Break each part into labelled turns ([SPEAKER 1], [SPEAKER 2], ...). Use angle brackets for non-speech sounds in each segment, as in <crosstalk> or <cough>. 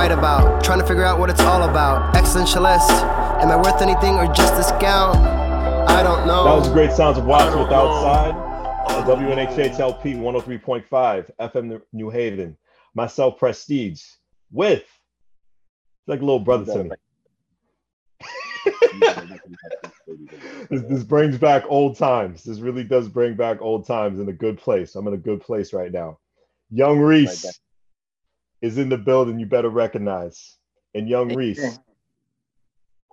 [SPEAKER 1] write about. Trying to figure out what it's all about. Existentialist. Am I worth anything or just a scout? I don't know.
[SPEAKER 2] That was great sounds of Watts with Outside. Uh, WNHHLP 103.5 FM New Haven. Myself, Prestige, with like a little brother to me. <laughs> this, this brings back old times. This really does bring back old times in a good place. I'm in a good place right now. Young Reese is in the building. You better recognize. And Young Reese,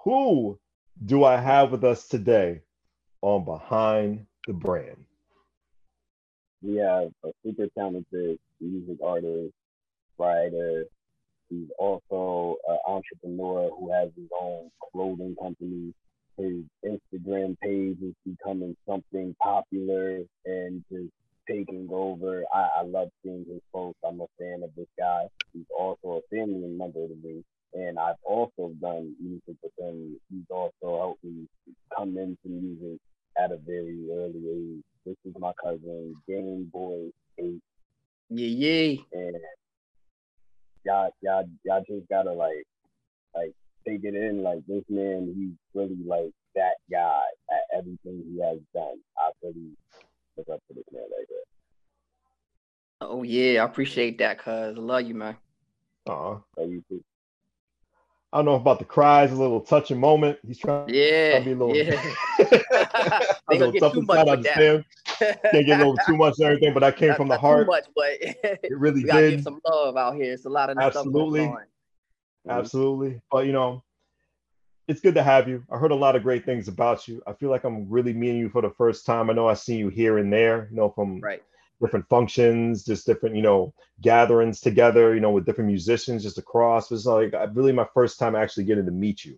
[SPEAKER 2] who do I have with us today on Behind the Brand?
[SPEAKER 3] We have a super talented music artist, writer. He's also an entrepreneur who has his own clothing company his Instagram page is becoming something popular and just taking over. I, I love seeing his posts. I'm a fan of this guy. He's also a family member to me. And I've also done music with him. He's also helped me come into music at a very early age. This is my cousin, Game Boy H.
[SPEAKER 4] Yeah, yeah.
[SPEAKER 3] And y'all, y'all, y'all just gotta like, like take it in. Like this man, he's really like that guy at everything he has done. I really look up to this man like that.
[SPEAKER 4] Oh yeah, I appreciate that, cuz I love you, man.
[SPEAKER 2] Uh,
[SPEAKER 3] Love you too.
[SPEAKER 2] I don't know about the cries, a little touching moment. He's trying
[SPEAKER 4] Yeah,
[SPEAKER 2] to be a little,
[SPEAKER 4] yeah. <laughs> <laughs>
[SPEAKER 2] a
[SPEAKER 4] Ain't
[SPEAKER 2] little
[SPEAKER 4] gonna get
[SPEAKER 2] tough
[SPEAKER 4] too
[SPEAKER 2] inside. I
[SPEAKER 4] much with that.
[SPEAKER 2] understand. Can't get a little too much and <laughs> everything, but that came
[SPEAKER 4] Not-
[SPEAKER 2] from the
[SPEAKER 4] not
[SPEAKER 2] heart.
[SPEAKER 4] Too much, but
[SPEAKER 2] It really
[SPEAKER 4] we
[SPEAKER 2] did.
[SPEAKER 4] give some love out here. It's a lot of
[SPEAKER 2] Absolutely.
[SPEAKER 4] stuff going on.
[SPEAKER 2] Absolutely. But you know, it's good to have you. I heard a lot of great things about you. I feel like I'm really meeting you for the first time. I know I've seen you here and there, you know, from
[SPEAKER 4] Right.
[SPEAKER 2] different functions, just different, you know, gatherings together, you know, with different musicians just across. It's like really my first time actually getting to meet you.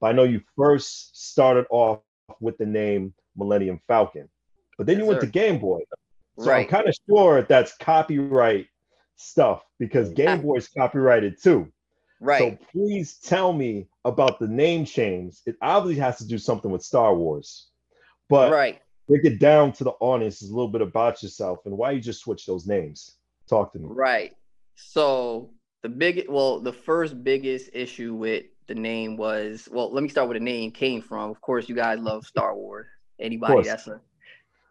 [SPEAKER 2] But I know you first started off with the name Millennium Falcon, but then
[SPEAKER 4] Yes,
[SPEAKER 2] you went
[SPEAKER 4] sir.
[SPEAKER 2] to Game Boy. So I'm kind of sure that's copyright stuff because Game Boy's copyrighted too.
[SPEAKER 4] Right.
[SPEAKER 2] So please tell me about the name change. It obviously has to do something with Star Wars, but
[SPEAKER 4] right.
[SPEAKER 2] break it down to the audience a little bit about yourself and why you just switch those names. Talk to me.
[SPEAKER 4] Right. So the big well, the first biggest issue with the name was well, let me start where the name came from. Of course, you guys love Star Wars. Anybody that's a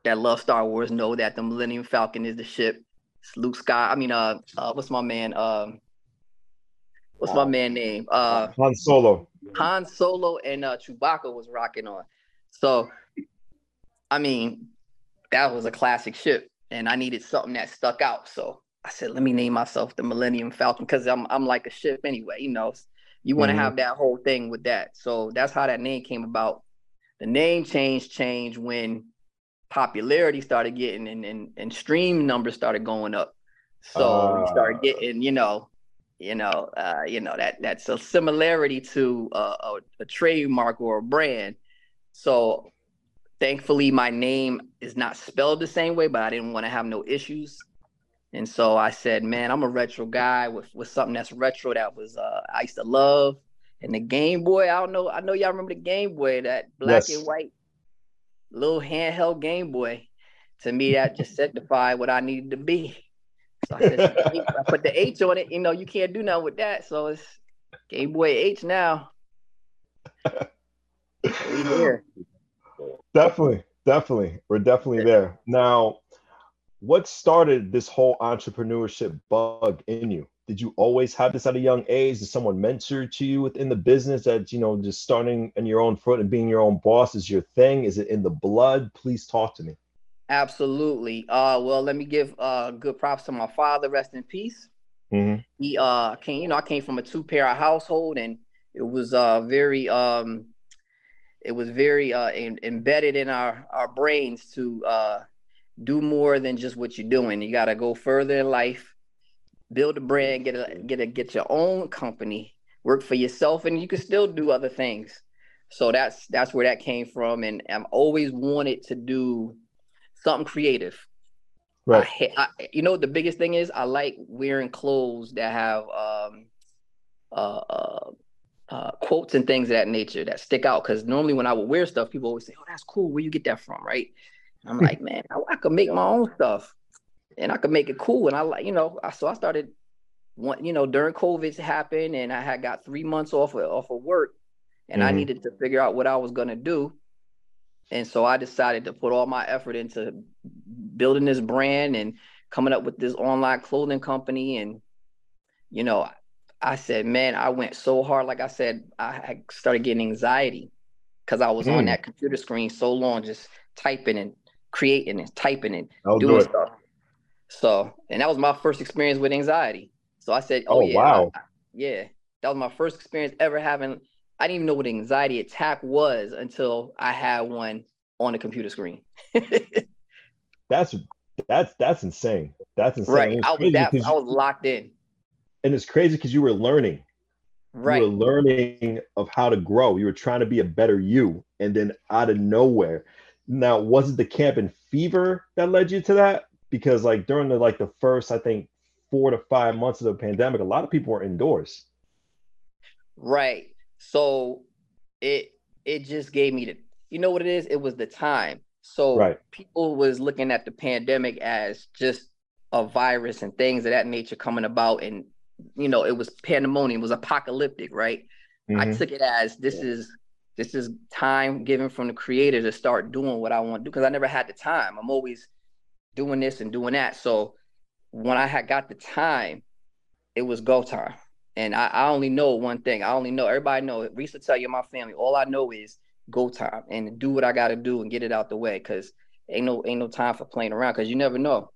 [SPEAKER 4] that loves Star Wars know that the Millennium Falcon is the ship. It's Luke Sky. I mean, uh, uh what's my man? Um, what's my
[SPEAKER 3] Uh,
[SPEAKER 4] man name? Uh,
[SPEAKER 2] Han Solo.
[SPEAKER 4] Han Solo and uh, Chewbacca was rocking on. So, I mean, that was a classic ship, and I needed something that stuck out. So I said, let me name myself the Millennium Falcon because I'm I'm like a ship anyway. You know, you want to
[SPEAKER 2] Mhm.
[SPEAKER 4] have that whole thing with that. So that's how that name came about. The name change changed when popularity started getting and and, and stream numbers started going up. So we started
[SPEAKER 2] Ah.
[SPEAKER 4] getting, you know, you know, uh, you know that that's a similarity to uh, a, a trademark or a brand. So thankfully, my name is not spelled the same way, but I didn't want to have no issues, and so I said, "Man, I'm a retro guy with with something that's retro that was uh, I used to love." And the Game Boy, I don't know, I know y'all remember the Game Boy, that black
[SPEAKER 2] Yes.
[SPEAKER 4] and white little handheld Game Boy. To me, that just <laughs> signified what I needed to be. So I said, I put the H on it. You know, you can't do nothing with that. So it's Game Boy H now. We here.
[SPEAKER 2] Definitely, definitely. We're definitely there. Now, what started this whole entrepreneurship bug in you? Did you always have this at a young age? Did someone mentor to you within the business that, you know, just starting on your own foot and being your own boss is your thing? Is it in the blood? Please talk to me.
[SPEAKER 4] Absolutely. Uh, well, let me give uh good props to my father. Rest in peace.
[SPEAKER 2] Mhm.
[SPEAKER 4] He uh came, you know, I came from a two parent household, and it was uh very um, it was very uh em- embedded in our our brains to uh do more than just what you're doing. You got to go further in life, build a brand, get a get a get your own company, work for yourself, and you can still do other things. So that's that's where that came from, and I've always wanted to do something creative. I,
[SPEAKER 2] Right.
[SPEAKER 4] ha- I, you know, the biggest thing is I like wearing clothes that have um, uh, uh, uh, quotes and things of that nature that stick out. Because normally when I would wear stuff, people always say, "Oh, that's cool. Where you get that from?" Right? And I'm like, man, I, I could make my own stuff, and I could make it cool. And I like, you know, I, so I started one, you know, during COVID happened, and I had got three months off of, off of work, and mm-hmm. I needed to figure out what I was gonna do. And so I decided to put all my effort into building this brand and coming up with this online clothing company. And, you know, I said, man, I went so hard. Like I said, I started getting anxiety because I was mm. on that computer screen so long, just typing and creating and typing and I'll doing do stuff. So, and that was my first experience with anxiety. So I said, "Oh, oh yeah, wow, I, yeah." That was my first experience ever having. I didn't even know what an anxiety attack was until I had one on a computer screen. <laughs>
[SPEAKER 2] that's that's that's insane. That's insane.
[SPEAKER 4] Right, I was that, I was locked in.
[SPEAKER 2] And it's crazy because you were learning. Right. You were learning of how to grow. You were trying to be a better you, and then out of nowhere. Now, was it the camp and fever that led you to that? Because like during the like the first, I think four to five months of the pandemic, a lot of people were indoors.
[SPEAKER 4] Right. So it it just gave me the you know what it is? It was the time. So right. people was looking at the pandemic as just a virus and things of that nature coming about and you know it was pandemonium, it was apocalyptic, right? Mm-hmm. I took it as this is this is time given from the creator to start doing what I want to do because I never had the time. I'm always doing this and doing that. So when I had got the time, it was go time. And I, I only know one thing. I only know everybody know. Risa tell you my family. All I know is go time and do what I got to do and get it out the way. Cause ain't no ain't no time for playing around. Cause you never know.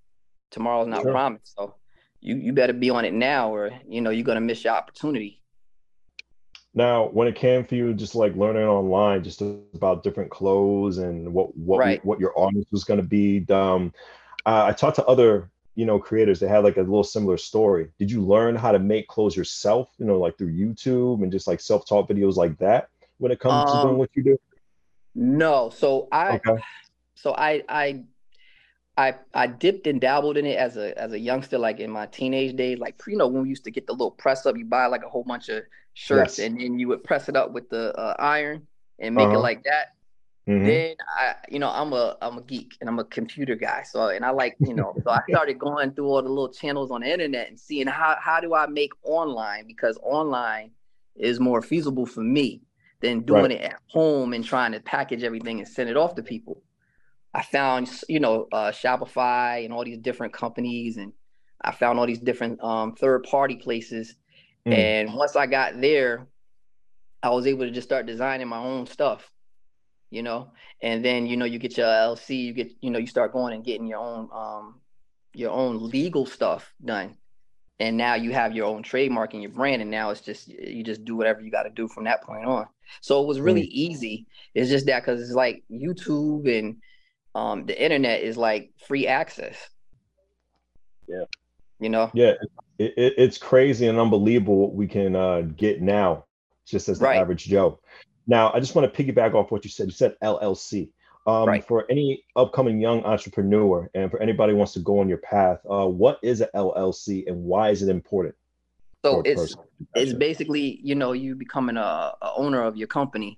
[SPEAKER 4] Tomorrow's not sure. promised. So you you better be on it now, or you know you're gonna miss your opportunity.
[SPEAKER 2] Now, when it came for you, just like learning online, just about different clothes and what what right. what your audience was going to be. Um, uh, I talked to other you know creators that had like a little similar story did you learn how to make clothes yourself you know like through youtube and just like self-taught videos like that when it comes um, to doing um, what you do
[SPEAKER 4] no so i okay. so i i I, I dipped and dabbled in it as a as a youngster, like in my teenage days. Like you know, when we used to get the little press up, you buy like a whole bunch of shirts, yes. and then you would press it up with the uh, iron and make uh-huh. it like that. Mm-hmm. Then I, you know, I'm a I'm a geek and I'm a computer guy. So and I like, you know, so I <laughs> started going through all the little channels on the internet and seeing how how do I make online because online is more feasible for me than doing right. it at home and trying to package everything and send it off to people. I found, you know, uh, Shopify and all these different companies, and I found all these different um, third party places. Mm. And once I got there, I was able to just start designing my own stuff you know? And then you know you get your llc you get you know you start going and getting your own um your own legal stuff done. And now you have your own trademark and your brand and now it's just you just do whatever you got to do from that point on. So it was really mm. easy. It's just that because it's like youtube and um the internet is like free access.
[SPEAKER 3] Yeah.
[SPEAKER 4] You know?
[SPEAKER 2] Yeah it, it, it's crazy and unbelievable what we can uh get now just as the right. average joe now, I just want to piggyback off what you said. You said LLC. Um, right. For any upcoming young entrepreneur and for anybody who wants to go on your path, uh, what is an LLC and why is it important?
[SPEAKER 4] So it's it's basically you know you becoming a, a owner of your company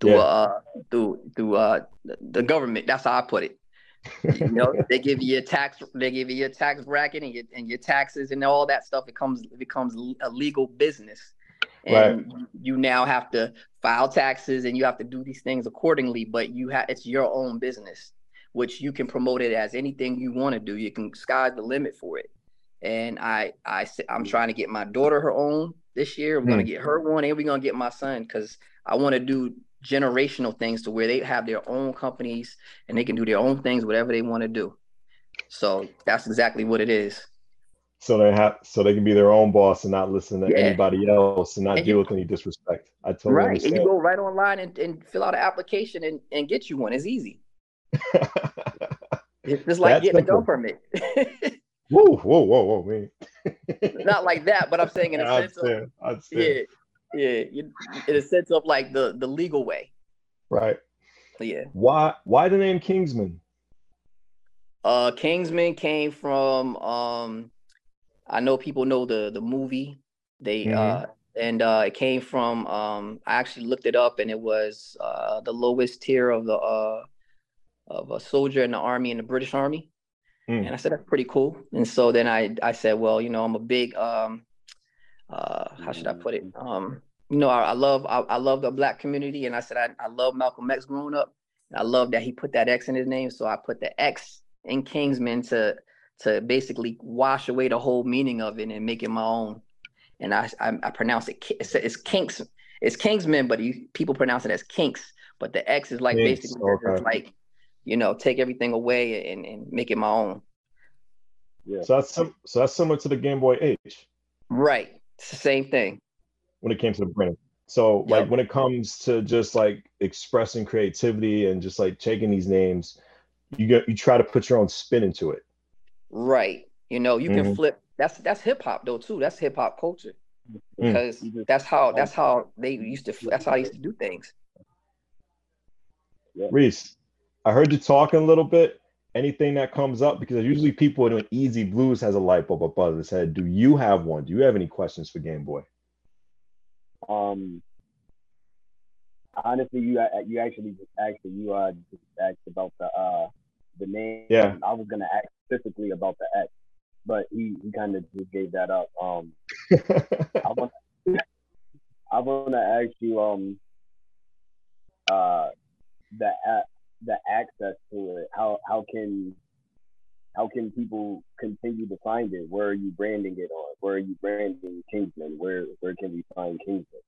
[SPEAKER 4] through yeah. uh through through uh the government. That's how I put it. you know <laughs> they give you a tax they give you your tax bracket and your, and your taxes and all that stuff. It comes it becomes a legal business and right. you now have to file taxes and you have to do these things accordingly but you have it's your own business which you can promote it as anything you want to do. You can sky's the limit for it. And i i i'm trying to get my daughter her own this year. I'm going to hmm. get her one and we're going to get my son because i want to do generational things to where they have their own companies and they can do their own things whatever they want to do. So that's exactly what it is
[SPEAKER 2] so they have so they can be their own boss and not listen to yeah. anybody else and not and deal you, with any disrespect. I totally
[SPEAKER 4] right.
[SPEAKER 2] Understand.
[SPEAKER 4] And you go right online and, and fill out an application and, and get you one. It's easy. <laughs> it's just like That's getting simple. a gun permit.
[SPEAKER 2] whoa, whoa, whoa, whoa, man.
[SPEAKER 4] not like that, but I'm saying in a <laughs> I'd sense stand. of yeah, yeah, in a sense of like the the legal way.
[SPEAKER 2] Right.
[SPEAKER 4] Yeah.
[SPEAKER 2] Why why the name Kingsman?
[SPEAKER 4] Uh Kingsman came from um I know people know the the movie. They mm-hmm. uh and uh it came from um I actually looked it up and it was uh the lowest tier of the uh of a soldier in the army in the British Army. Mm. And I said that's pretty cool. And so then I I said, well, you know, I'm a big um uh, how should I put it? Um, you know, I, I love I, I, love the black community, and I said I, I love Malcolm X growing up. I love that he put that X in his name, so I put the X in Kingsman to to basically wash away the whole meaning of it and make it my own. And I I, I pronounce it it's, it's Kinks it's Kingsman, but you, people pronounce it as Kinks. But the X is like Kinks, basically okay. like you know take everything away and, and make it my own.
[SPEAKER 2] Yeah. So that's sim- so that's similar to the Game Boy H.
[SPEAKER 4] Right. It's the same thing.
[SPEAKER 2] When it came to the brand. So yep. like when it comes to just like expressing creativity and just like taking these names, you get you try to put your own spin into it.
[SPEAKER 4] Right. You know, you mm-hmm. can flip that's that's hip hop though too. That's hip hop culture. Mm. Because mm. that's how that's how they used to that's how they used to do things.
[SPEAKER 2] Reese, I heard you talking a little bit anything that comes up because usually people in an EZ BlueZ has a light bulb above his head. Do you have one? Do you have any questions for Game Boy?
[SPEAKER 3] Um, honestly, you uh, you actually just actually you uh just asked about the uh the name.
[SPEAKER 2] Yeah,
[SPEAKER 3] I was gonna ask specifically about the X, but he, he kind of just gave that up. Um, <laughs> I want I want to ask you um uh the the access to it? How how can how can people continue to find it? Where are you branding it on? Where are you branding Kingsman? Where where can we find Kingsman?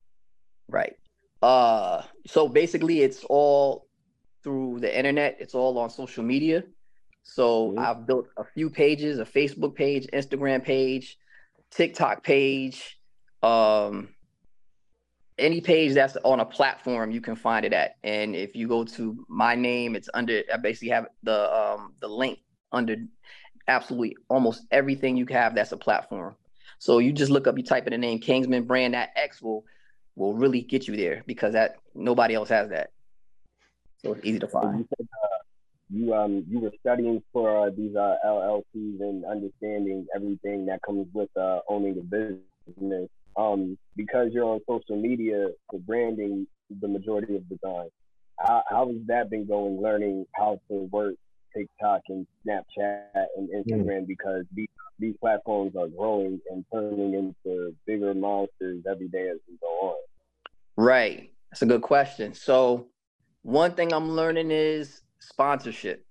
[SPEAKER 4] Right. Uh so basically it's all through the internet, it's all on social media. So mm-hmm. I've built a few pages, a Facebook page, Instagram page, TikTok page, um any page that's on a platform you can find it at. And if you go to my name it's under i basically have the um the link under absolutely almost everything you have that's a platform. So you just look up you type in the name kingsman brand that x will will really get you there because that nobody else has that. So it's easy to find
[SPEAKER 3] you, said, you um you were studying for uh, these uh, llcs and understanding everything that comes with uh, owning a business um, because you're on social media for branding the majority of the time. How, how has that been going, learning how to work TikTok and Snapchat and hmm. Instagram mm. because these, these platforms are growing and turning into bigger monsters every day as we go on?
[SPEAKER 4] Right. That's a good question. So, one thing I'm learning is sponsorship.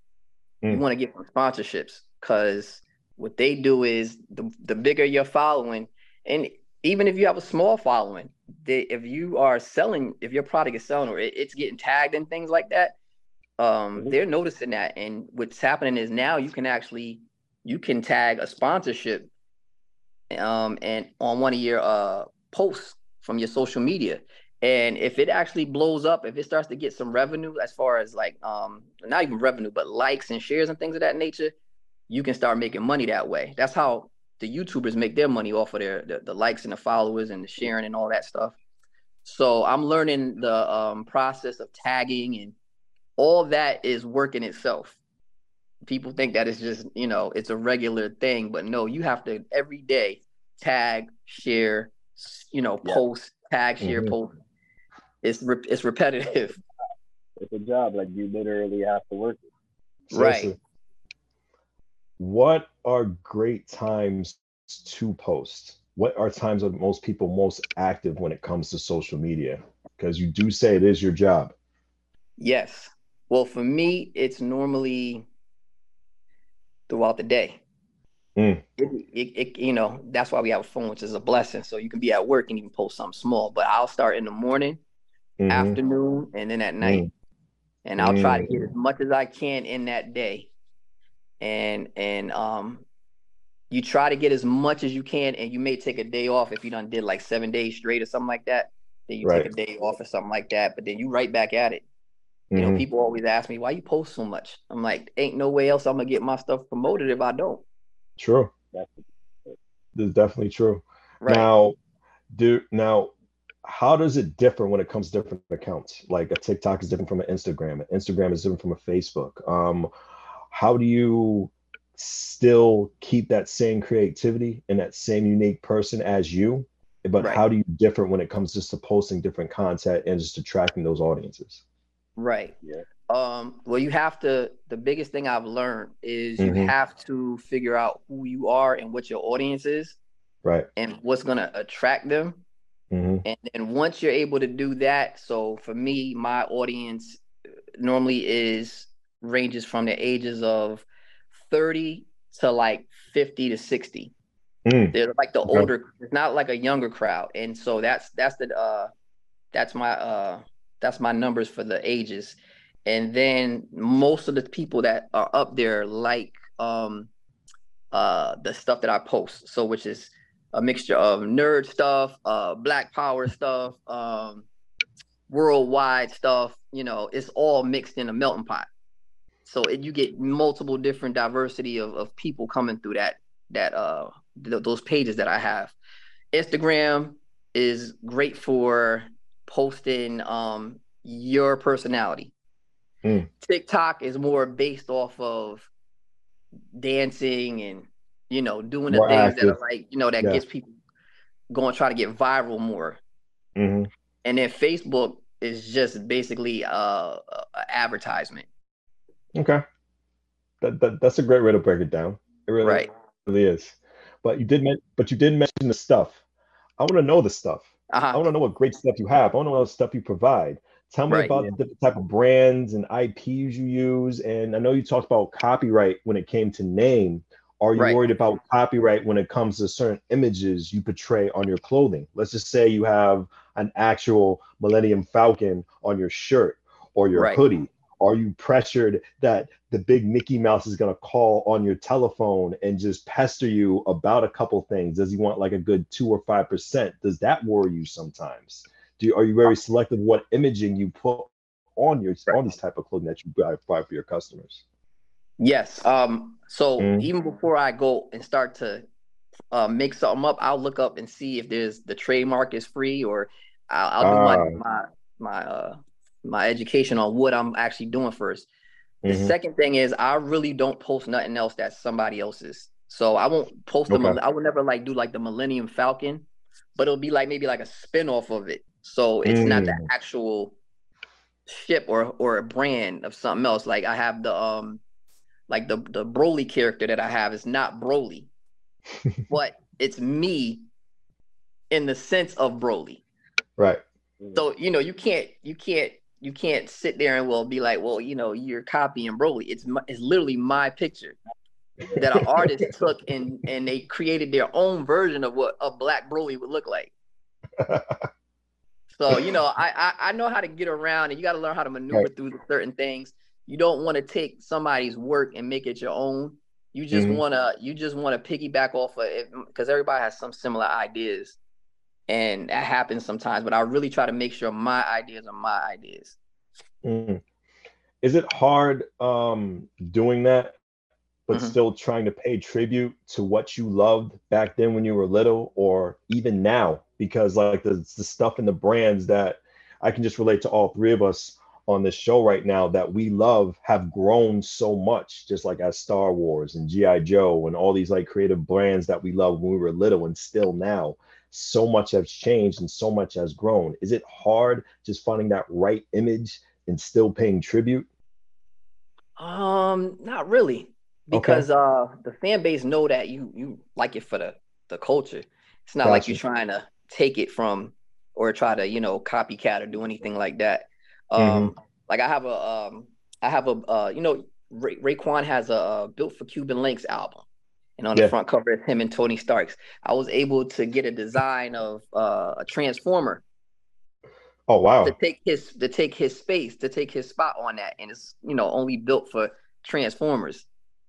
[SPEAKER 4] Mm. You want to get from sponsorships because what they do is the, the bigger your following, and even if you have a small following, they, if you are selling, if your product is selling or it, it's getting tagged and things like that, um, mm-hmm. they're noticing that. And what's happening is now you can actually you can tag a sponsorship um, and on one of your uh, posts from your social media. And if it actually blows up, if it starts to get some revenue as far as like um, not even revenue, but likes and shares and things of that nature, you can start making money that way. That's how the YouTubers make their money off of their the, the, likes and the followers and the sharing and all that stuff. So I'm learning the um, process of tagging and all that is working itself. People think that it's just you know it's a regular thing, but no, you have to every day tag, share, you know, yeah. post, tag, share, mm-hmm. post. It's re- it's repetitive. <laughs>
[SPEAKER 3] It's a job like you literally have to work it.
[SPEAKER 4] Right
[SPEAKER 2] what are great times to post? What are times of most people most active when it comes to social media? Because you do say it is your job.
[SPEAKER 4] Yes. Well, for me, it's normally throughout the day. Mm. It, it, it, you know, that's why we have a phone, which is a blessing. So you can be at work and you can post something small. But I'll start in the morning, mm-hmm. afternoon, and then at night. Mm. And I'll mm. try to get as much as I can in that day and and um you try to get as much as you can and you may take a day off if you done did like seven days straight or something like that then you right. take a day off or something like that but then you right back at it you mm-hmm. know people always ask me why you post so much i'm like ain't no way else i'm gonna get my stuff promoted if i don't
[SPEAKER 2] true this is definitely true right. now do now how does it differ when it comes to different accounts like a tiktok is different from an instagram an instagram is different from a facebook um how do you still keep that same creativity and that same unique person as you but right. how do you differ when it comes just to posting different content and just attracting those audiences
[SPEAKER 4] right yeah um well you have to the biggest thing i've learned is mm-hmm. you have to figure out who you are and what your audience is
[SPEAKER 2] Right.
[SPEAKER 4] And what's gonna attract them.
[SPEAKER 2] Mm-hmm.
[SPEAKER 4] And then once you're able to do that, so for me, my audience normally is ranges from the ages of 30 to like 50 to 60.
[SPEAKER 2] Mm.
[SPEAKER 4] They're like the
[SPEAKER 2] Okay.
[SPEAKER 4] older, it's not like a younger crowd. And so that's that's the uh that's my uh that's my numbers for the ages. And then most of the people that are up there like um uh the stuff that I post. So which is a mixture of nerd stuff, uh black power stuff, um worldwide stuff, you know, it's all mixed in a melting pot. So it, you get multiple different diversity of, of people coming through that that uh th- those pages that I have. Instagram is great for posting um your personality.
[SPEAKER 2] Mm.
[SPEAKER 4] TikTok is more based off of dancing and you know doing the
[SPEAKER 2] More
[SPEAKER 4] things that are like you know that
[SPEAKER 2] Yeah.
[SPEAKER 4] gets people going try to get viral more.
[SPEAKER 2] Mm-hmm.
[SPEAKER 4] And then Facebook is just basically uh, a a advertisement.
[SPEAKER 2] Okay. That, that that's a great way to break it down. It really,
[SPEAKER 4] Right.
[SPEAKER 2] really is. But you did men- but you did mention the stuff. I want to know the stuff. I
[SPEAKER 4] Uh-huh.
[SPEAKER 2] want to know what great stuff you have. I want to know what stuff you provide. Tell me
[SPEAKER 4] Right,
[SPEAKER 2] about the different type of brands and IPs you use. And I know you talked about copyright when it came to name. Are you
[SPEAKER 4] Right.
[SPEAKER 2] worried about copyright when it comes to certain images you portray on your clothing? Let's just say you have an actual Millennium Falcon on your shirt or your
[SPEAKER 4] Right.
[SPEAKER 2] hoodie. Are you pressured that the big Mickey Mouse is going to call on your telephone and just pester you about a couple things? Does he want like a good two or five percent? Does that worry you sometimes? Do you, are you very uh, selective what imaging you put on your on this type of clothing that you buy for your customers?
[SPEAKER 4] Yes. Um. So
[SPEAKER 2] Mhm.
[SPEAKER 4] even before I go and start to uh, make something up, I'll look up and see if there's the trademark is free, or I'll, I'll do
[SPEAKER 2] Ah.
[SPEAKER 4] my my my uh my education on what I'm actually doing first. The
[SPEAKER 2] Mhm.
[SPEAKER 4] second thing is I really don't post nothing else that's somebody else's. So I won't post them.
[SPEAKER 2] Okay.
[SPEAKER 4] I would never like do like the Millennium Falcon, but it'll be like maybe like a spin off of it. So it's not the
[SPEAKER 2] Mm.
[SPEAKER 4] actual ship or or a brand of something else. Like I have the um like the the Broly character that I have is not Broly, <laughs> but it's me in the sense of Broly.
[SPEAKER 2] Right.
[SPEAKER 4] So you know you can't you can't you can't sit there and well be like well you know you're copying Broly. It's my, it's literally my picture that an artist <laughs> took and and they created their own version of what a black Broly would look like. <laughs> So you know I I, I know how to get around and you got to learn how to maneuver
[SPEAKER 2] Right.
[SPEAKER 4] through certain things. You don't want to take somebody's work and make it your own. You just
[SPEAKER 2] Mhm.
[SPEAKER 4] wanna you just wanna piggyback off of it because everybody has some similar ideas, and that happens sometimes. But I really try to make sure my ideas are my ideas.
[SPEAKER 2] Mm. Is it hard um, doing that, but
[SPEAKER 4] Mhm.
[SPEAKER 2] still trying to pay tribute to what you loved back then when you were little, or even now? Because like the, the stuff in the brands that I can just relate to all three of us on this show right now that we love have grown so much, just like as Star Wars and GI Joe and all these like creative brands that we love when we were little, and still now. So much has changed and so much has grown. Is it hard just finding that right image and still paying tribute?
[SPEAKER 4] Um, not really, because uh, the fan base know that you you like it for the the culture. It's not like you're trying to take it from or try to you know copycat or do anything like that. Um,
[SPEAKER 2] Mm-hmm.
[SPEAKER 4] like I have a um, I have a uh, you know, Ray- Raekwon has a uh, built for Cuban Linx album, and on
[SPEAKER 2] Yeah.
[SPEAKER 4] the front cover is him and Tony Starks. I was able to get a design of uh, a transformer
[SPEAKER 2] Oh wow.
[SPEAKER 4] to take his to take his space to take his spot on that, and it's you know only built for transformers.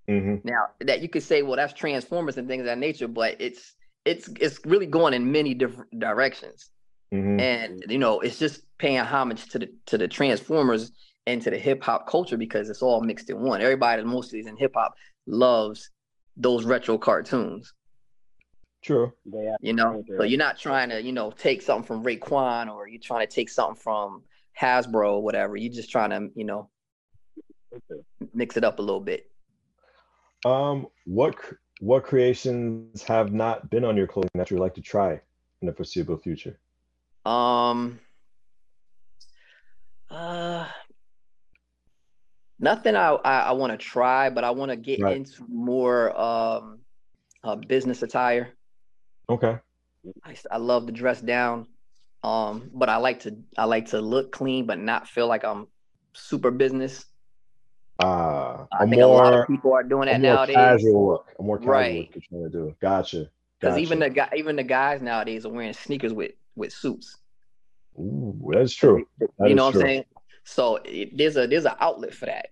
[SPEAKER 2] hmm
[SPEAKER 4] Now that you could say, well, that's transformers and things of that nature, but it's it's it's really going in many different directions,
[SPEAKER 2] hmm
[SPEAKER 4] and you know it's just paying homage to the to the transformers and to the hip hop culture because it's all mixed in one. Everybody that mostly is in hip hop loves those retro cartoons,
[SPEAKER 2] True.
[SPEAKER 3] They
[SPEAKER 4] You know, so you're not trying to you know take something from Raekwon or you're trying to take something from Hasbro or whatever. You're just trying to you know mix it up a little bit.
[SPEAKER 2] Um, what what creations have not been on your clothing that you'd like to try in the foreseeable future?
[SPEAKER 4] Um. Uh. Nothing I I, I want to try, but I want to get
[SPEAKER 2] Right.
[SPEAKER 4] into more um, uh, business attire.
[SPEAKER 2] Okay.
[SPEAKER 4] I, I love to dress down, um, but I like to I like to look clean, but not feel like I'm super business.
[SPEAKER 2] Uh,
[SPEAKER 4] I think more, a lot of people are doing that nowadays.
[SPEAKER 2] Casual look, a more casual
[SPEAKER 4] Right.
[SPEAKER 2] look you're trying to do. Gotcha.
[SPEAKER 4] Because
[SPEAKER 2] Gotcha.
[SPEAKER 4] even the guy, even the guys nowadays are wearing sneakers with with suits.
[SPEAKER 2] Ooh, that's true. That
[SPEAKER 4] you know what
[SPEAKER 2] true.
[SPEAKER 4] I'm saying? So it, there's a there's an outlet for that.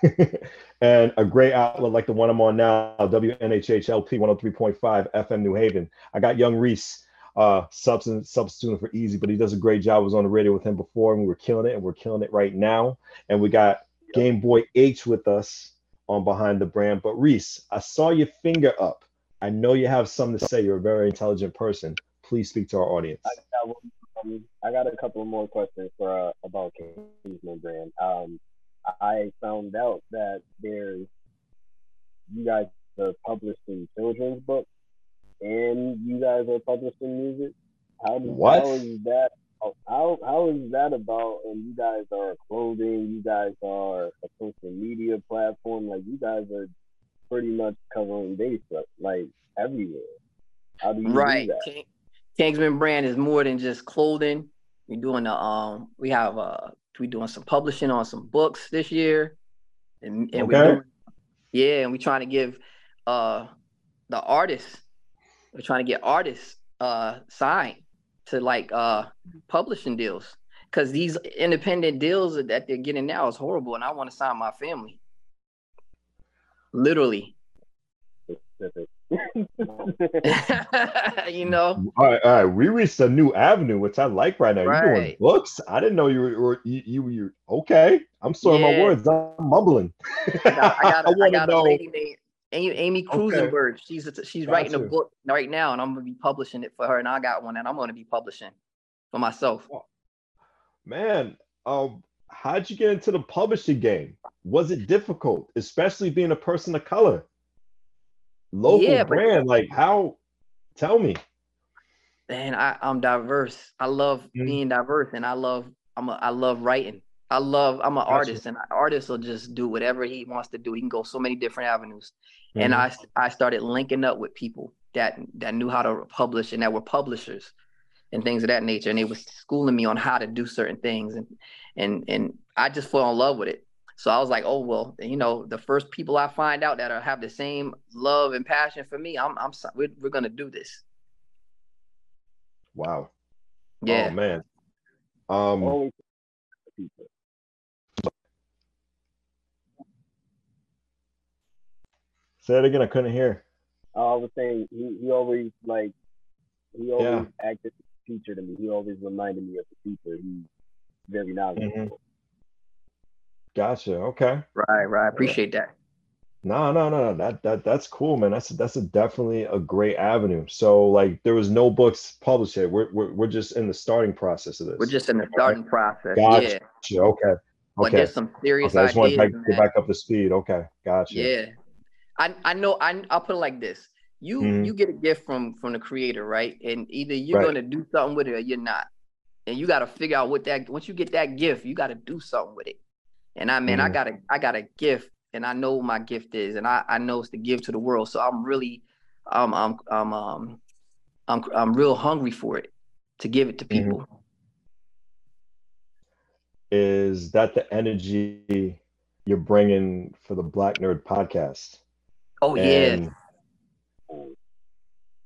[SPEAKER 4] <laughs>
[SPEAKER 2] and a great outlet like the one I'm on now, WNHHLP 103.5 FM New Haven. I got young Reese, uh, substitute, substituting for EZ, but he does a great job. I was on the radio with him before and we were killing it, and we're killing it right now. And we got Game Boy H with us on Behind the Brand. But Reese, I saw your finger up. I know you have something to say. You're a very intelligent person. Please speak to our audience.
[SPEAKER 3] I got, um, I got a couple more questions for uh, about Kingsman brand. Um, I found out that there's you guys are publishing children's books and you guys are publishing music. How does
[SPEAKER 2] What?
[SPEAKER 3] how is that? How how is that about? And you guys are clothing. You guys are a social media platform. Like you guys are pretty much covering base like, like everywhere. How do you
[SPEAKER 4] Right.
[SPEAKER 3] do that?
[SPEAKER 4] King, Kingsman brand is more than just clothing. We're doing the um we have uh We're doing some publishing on some books this year. And, and we're doing yeah, and we're trying to give uh the artists we're trying to get artists uh signed to like uh publishing deals. Cause these independent deals that they're getting now is horrible and I want to sign my family. Literally.
[SPEAKER 3] Specific. <laughs>
[SPEAKER 4] you know?
[SPEAKER 2] All right, all right. We reached a new avenue, which I like right now. You're doing
[SPEAKER 4] Right.
[SPEAKER 2] books. I didn't know you were you, you were okay. I'm sorry, my words. I'm mumbling.
[SPEAKER 4] I got, I <laughs> got, a, I
[SPEAKER 2] wanna
[SPEAKER 4] a
[SPEAKER 2] know.
[SPEAKER 4] lady named Amy, Amy Cruisenberg. She's a, she's writing a book right now, and I'm gonna be publishing it for her. And I got one that I'm gonna be publishing for myself.
[SPEAKER 2] Man, um, how'd you get into the publishing game? Was it difficult, especially being a person of color? Local
[SPEAKER 4] Yeah, but-
[SPEAKER 2] brand, like how? Tell me.
[SPEAKER 4] And I, I'm diverse. I love
[SPEAKER 2] Mhm.
[SPEAKER 4] being diverse, and I love I'm a, I love writing. I love I'm an
[SPEAKER 2] Gotcha.
[SPEAKER 4] artist, and an artist will just do whatever he wants to do. He can go so many different avenues. And
[SPEAKER 2] Mhm.
[SPEAKER 4] I I started linking up with people that that knew how to publish and that were publishers and things of that nature. And they was schooling me on how to do certain things, and and and I just fell in love with it. So I was like, oh well, you know, the first people I find out that are, have the same love and passion for me, I'm I'm we're, we're gonna do this.
[SPEAKER 2] wow.
[SPEAKER 4] Yeah.
[SPEAKER 2] Oh man. Um.
[SPEAKER 3] Always people.
[SPEAKER 2] Say it again. I couldn't hear.
[SPEAKER 3] I was saying he, he always like he always acted teacher to me. He always reminded me of the teacher. He's very knowledgeable.
[SPEAKER 2] Gotcha. Okay.
[SPEAKER 4] Right, right. Appreciate that.
[SPEAKER 2] No, no, no, no. That that that's cool, man. That's that's a definitely a great avenue. So like there was no books published yet. We're we're, we're just in the starting process of this.
[SPEAKER 4] We're just in the starting process.
[SPEAKER 2] Gotcha.
[SPEAKER 4] Yeah.
[SPEAKER 2] Okay.
[SPEAKER 4] But
[SPEAKER 2] Okay.
[SPEAKER 4] there's some serious
[SPEAKER 2] Okay. I just want to get back up to speed. Okay. Gotcha.
[SPEAKER 4] Yeah. I I know I I'll put it like this. You
[SPEAKER 2] Mhm.
[SPEAKER 4] you get a gift from from the creator, right? And either you're
[SPEAKER 2] Right.
[SPEAKER 4] gonna do something with it or you're not. And you gotta figure out what that once you get that gift, you gotta do something with it. And I mean, I
[SPEAKER 2] Mhm.
[SPEAKER 4] got a I got a gift and I know what my gift is and I, I know it's to give to the world. So I'm really um I'm I'm um I'm I'm real hungry for it to give it to
[SPEAKER 2] Mhm.
[SPEAKER 4] people.
[SPEAKER 2] Is that the energy you're bringing for the Black Nerd podcast?
[SPEAKER 4] Oh yeah.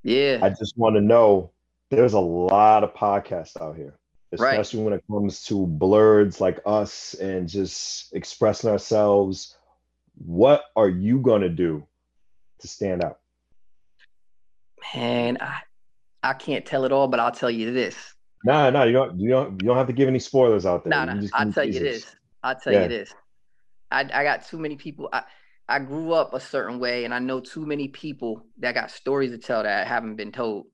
[SPEAKER 4] Yeah.
[SPEAKER 2] I just want to know there's a lot of podcasts out here,
[SPEAKER 4] Right.
[SPEAKER 2] especially when it comes to blurs like us and just expressing ourselves. What are you going to do to stand out?
[SPEAKER 4] Man, I I can't tell it all, but I'll tell you this.
[SPEAKER 2] Nah, nah, you don't, you don't, you don't have to give any spoilers out there.
[SPEAKER 4] No,
[SPEAKER 2] You
[SPEAKER 4] no, I'll tell you this. I'll tell
[SPEAKER 2] Yeah.
[SPEAKER 4] you this. I I got too many people. I I grew up a certain way, and I know too many people that got stories to tell that haven't been told.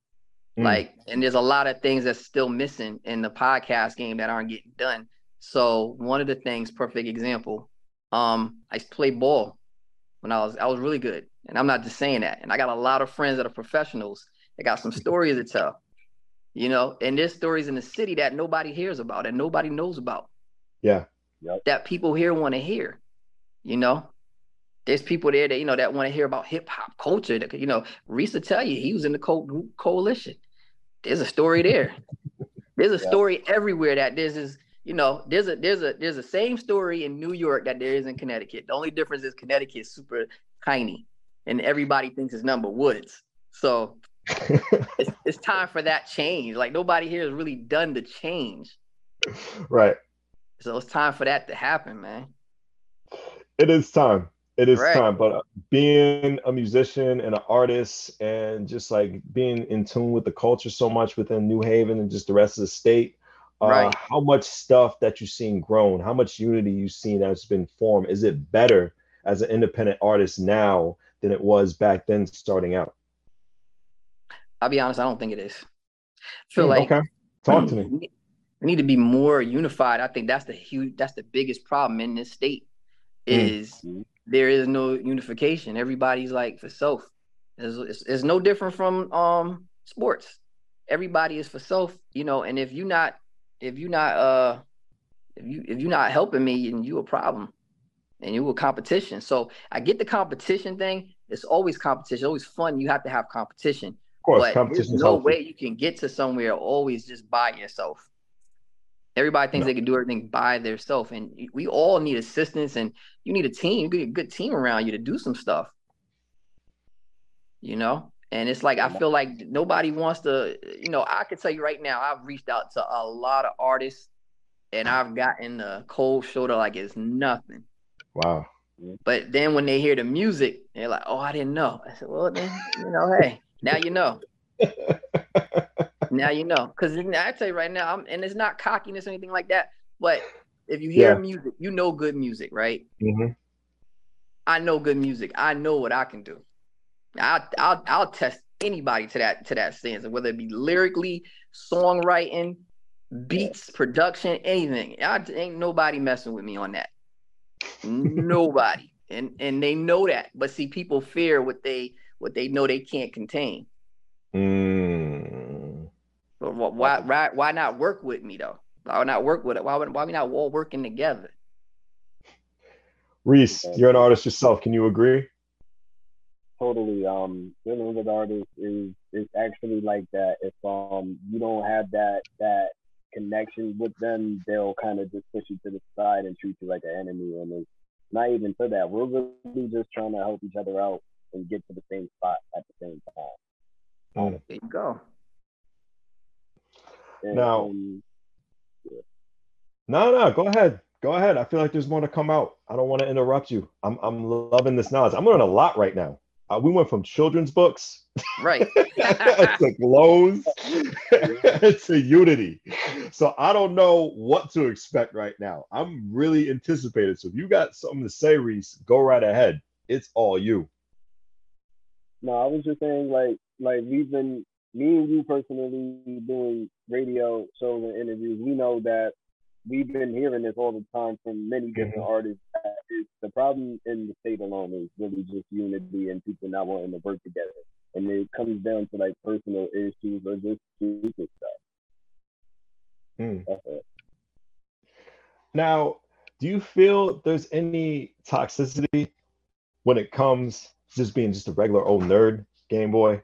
[SPEAKER 2] Mm.
[SPEAKER 4] Like, and there's a lot of things that's still missing in the podcast game that aren't getting done. So one of the things, perfect example. Um, I used to play ball when I was I was really good, and I'm not just saying that. And I got a lot of friends that are professionals. They got some stories to tell. You know, and there's stories in the city that nobody hears about and nobody knows about
[SPEAKER 2] Yeah.
[SPEAKER 4] that people here want to hear, you know? there's people there that you know that want to hear about hip hop culture. That, you know, Reese will tell you he was in the co- coalition. There's a story there. There's a story everywhere that there's this, you know, there's a there's a there's a same story in New York that there is in Connecticut. The only difference is Connecticut is super tiny, and everybody thinks it's number woods. So <laughs> it's, it's time for that change. Like nobody here has really done the change.
[SPEAKER 2] Right.
[SPEAKER 4] So it's time for that to happen, man.
[SPEAKER 2] It is time. It is
[SPEAKER 4] Right.
[SPEAKER 2] time. But uh, being a musician and an artist and just like being in tune with the culture so much within New Haven and just the rest of the state, uh,
[SPEAKER 4] Right.
[SPEAKER 2] how much stuff that you've seen grown, how much unity you've seen that's been formed. Is it better as an independent artist now than it was back then starting out?
[SPEAKER 4] I'll be honest, I don't think it is. I feel
[SPEAKER 2] Hmm,
[SPEAKER 4] like
[SPEAKER 2] okay. Talk to me. <clears throat>
[SPEAKER 4] we need to be more unified. I think that's the huge that's the biggest problem in this state
[SPEAKER 2] Mm.
[SPEAKER 4] is there is no unification. Everybody's like for self. It's, it's, it's no different from um sports. Everybody is for self, you know, and if you not if you not uh if you if you're not helping me and you a problem and you a competition. So I get the competition thing. It's always competition, always fun. You have to have competition.
[SPEAKER 2] Of course,
[SPEAKER 4] but
[SPEAKER 2] competition
[SPEAKER 4] there's no
[SPEAKER 2] healthy.
[SPEAKER 4] way you can get to somewhere always just by yourself. Everybody thinks
[SPEAKER 2] No.
[SPEAKER 4] they can do everything by themselves, and we all need assistance. And you need a team, you need a good team around you to do some stuff. You know, and it's like I feel like nobody wants to. You know, I can tell you right now, I've reached out to a lot of artists, and I've gotten the cold shoulder like it's nothing.
[SPEAKER 2] Wow.
[SPEAKER 4] But then when they hear the music, they're like, "Oh, I didn't know." I said, "Well, then you know, hey, now you know." <laughs> <laughs> now you know, because I tell you right now, I'm, and it's not cockiness or anything like that. But if you hear
[SPEAKER 2] Yeah.
[SPEAKER 4] music, you know good music, right?
[SPEAKER 2] Mhm.
[SPEAKER 4] I know good music. I know what I can do. I'll I'll, I'll test anybody to that to that sense, whether it be lyrically, songwriting, beats, production, anything. I ain't nobody messing with me on that. nobody, <laughs> and and they know that. But see, people fear what they what they know they can't contain.
[SPEAKER 2] Mm.
[SPEAKER 4] But why why why not work with me though? Why not work with it? Why would why we not all working together?
[SPEAKER 2] Reese, you're an artist yourself. Can you agree?
[SPEAKER 3] totally um dealing with artists is is actually like that if um you don't have that that connection with them they'll kind of just push you to the side and treat you like an enemy and it's not even for that we're really just trying to help each other out and get to the same spot at the same time
[SPEAKER 4] There you go.
[SPEAKER 3] And,
[SPEAKER 2] Now-
[SPEAKER 3] and
[SPEAKER 2] No, no, go ahead. Go ahead. I feel like there's more to come out. I don't want to interrupt you. I'm I'm loving this knowledge. I'm learning a lot right now. Uh, we went from children's books
[SPEAKER 4] Right.
[SPEAKER 2] It's <laughs> to glows <laughs> to unity. So I don't know what to expect right now. I'm really anticipated. So if you got something to say, Reese, go right ahead. It's all you.
[SPEAKER 3] No, I was just saying like like we've been me and you personally doing radio shows and interviews. We know that we've been hearing this all the time from many mm-hmm. different artists. that it's- the problem in the state alone is really just unity and people not wanting to work together. And it comes down to like personal issues or just stupid stuff.
[SPEAKER 2] Hmm.
[SPEAKER 3] It.
[SPEAKER 2] Now, do you feel there's any toxicity when it comes to just being just a regular old nerd Game Boy?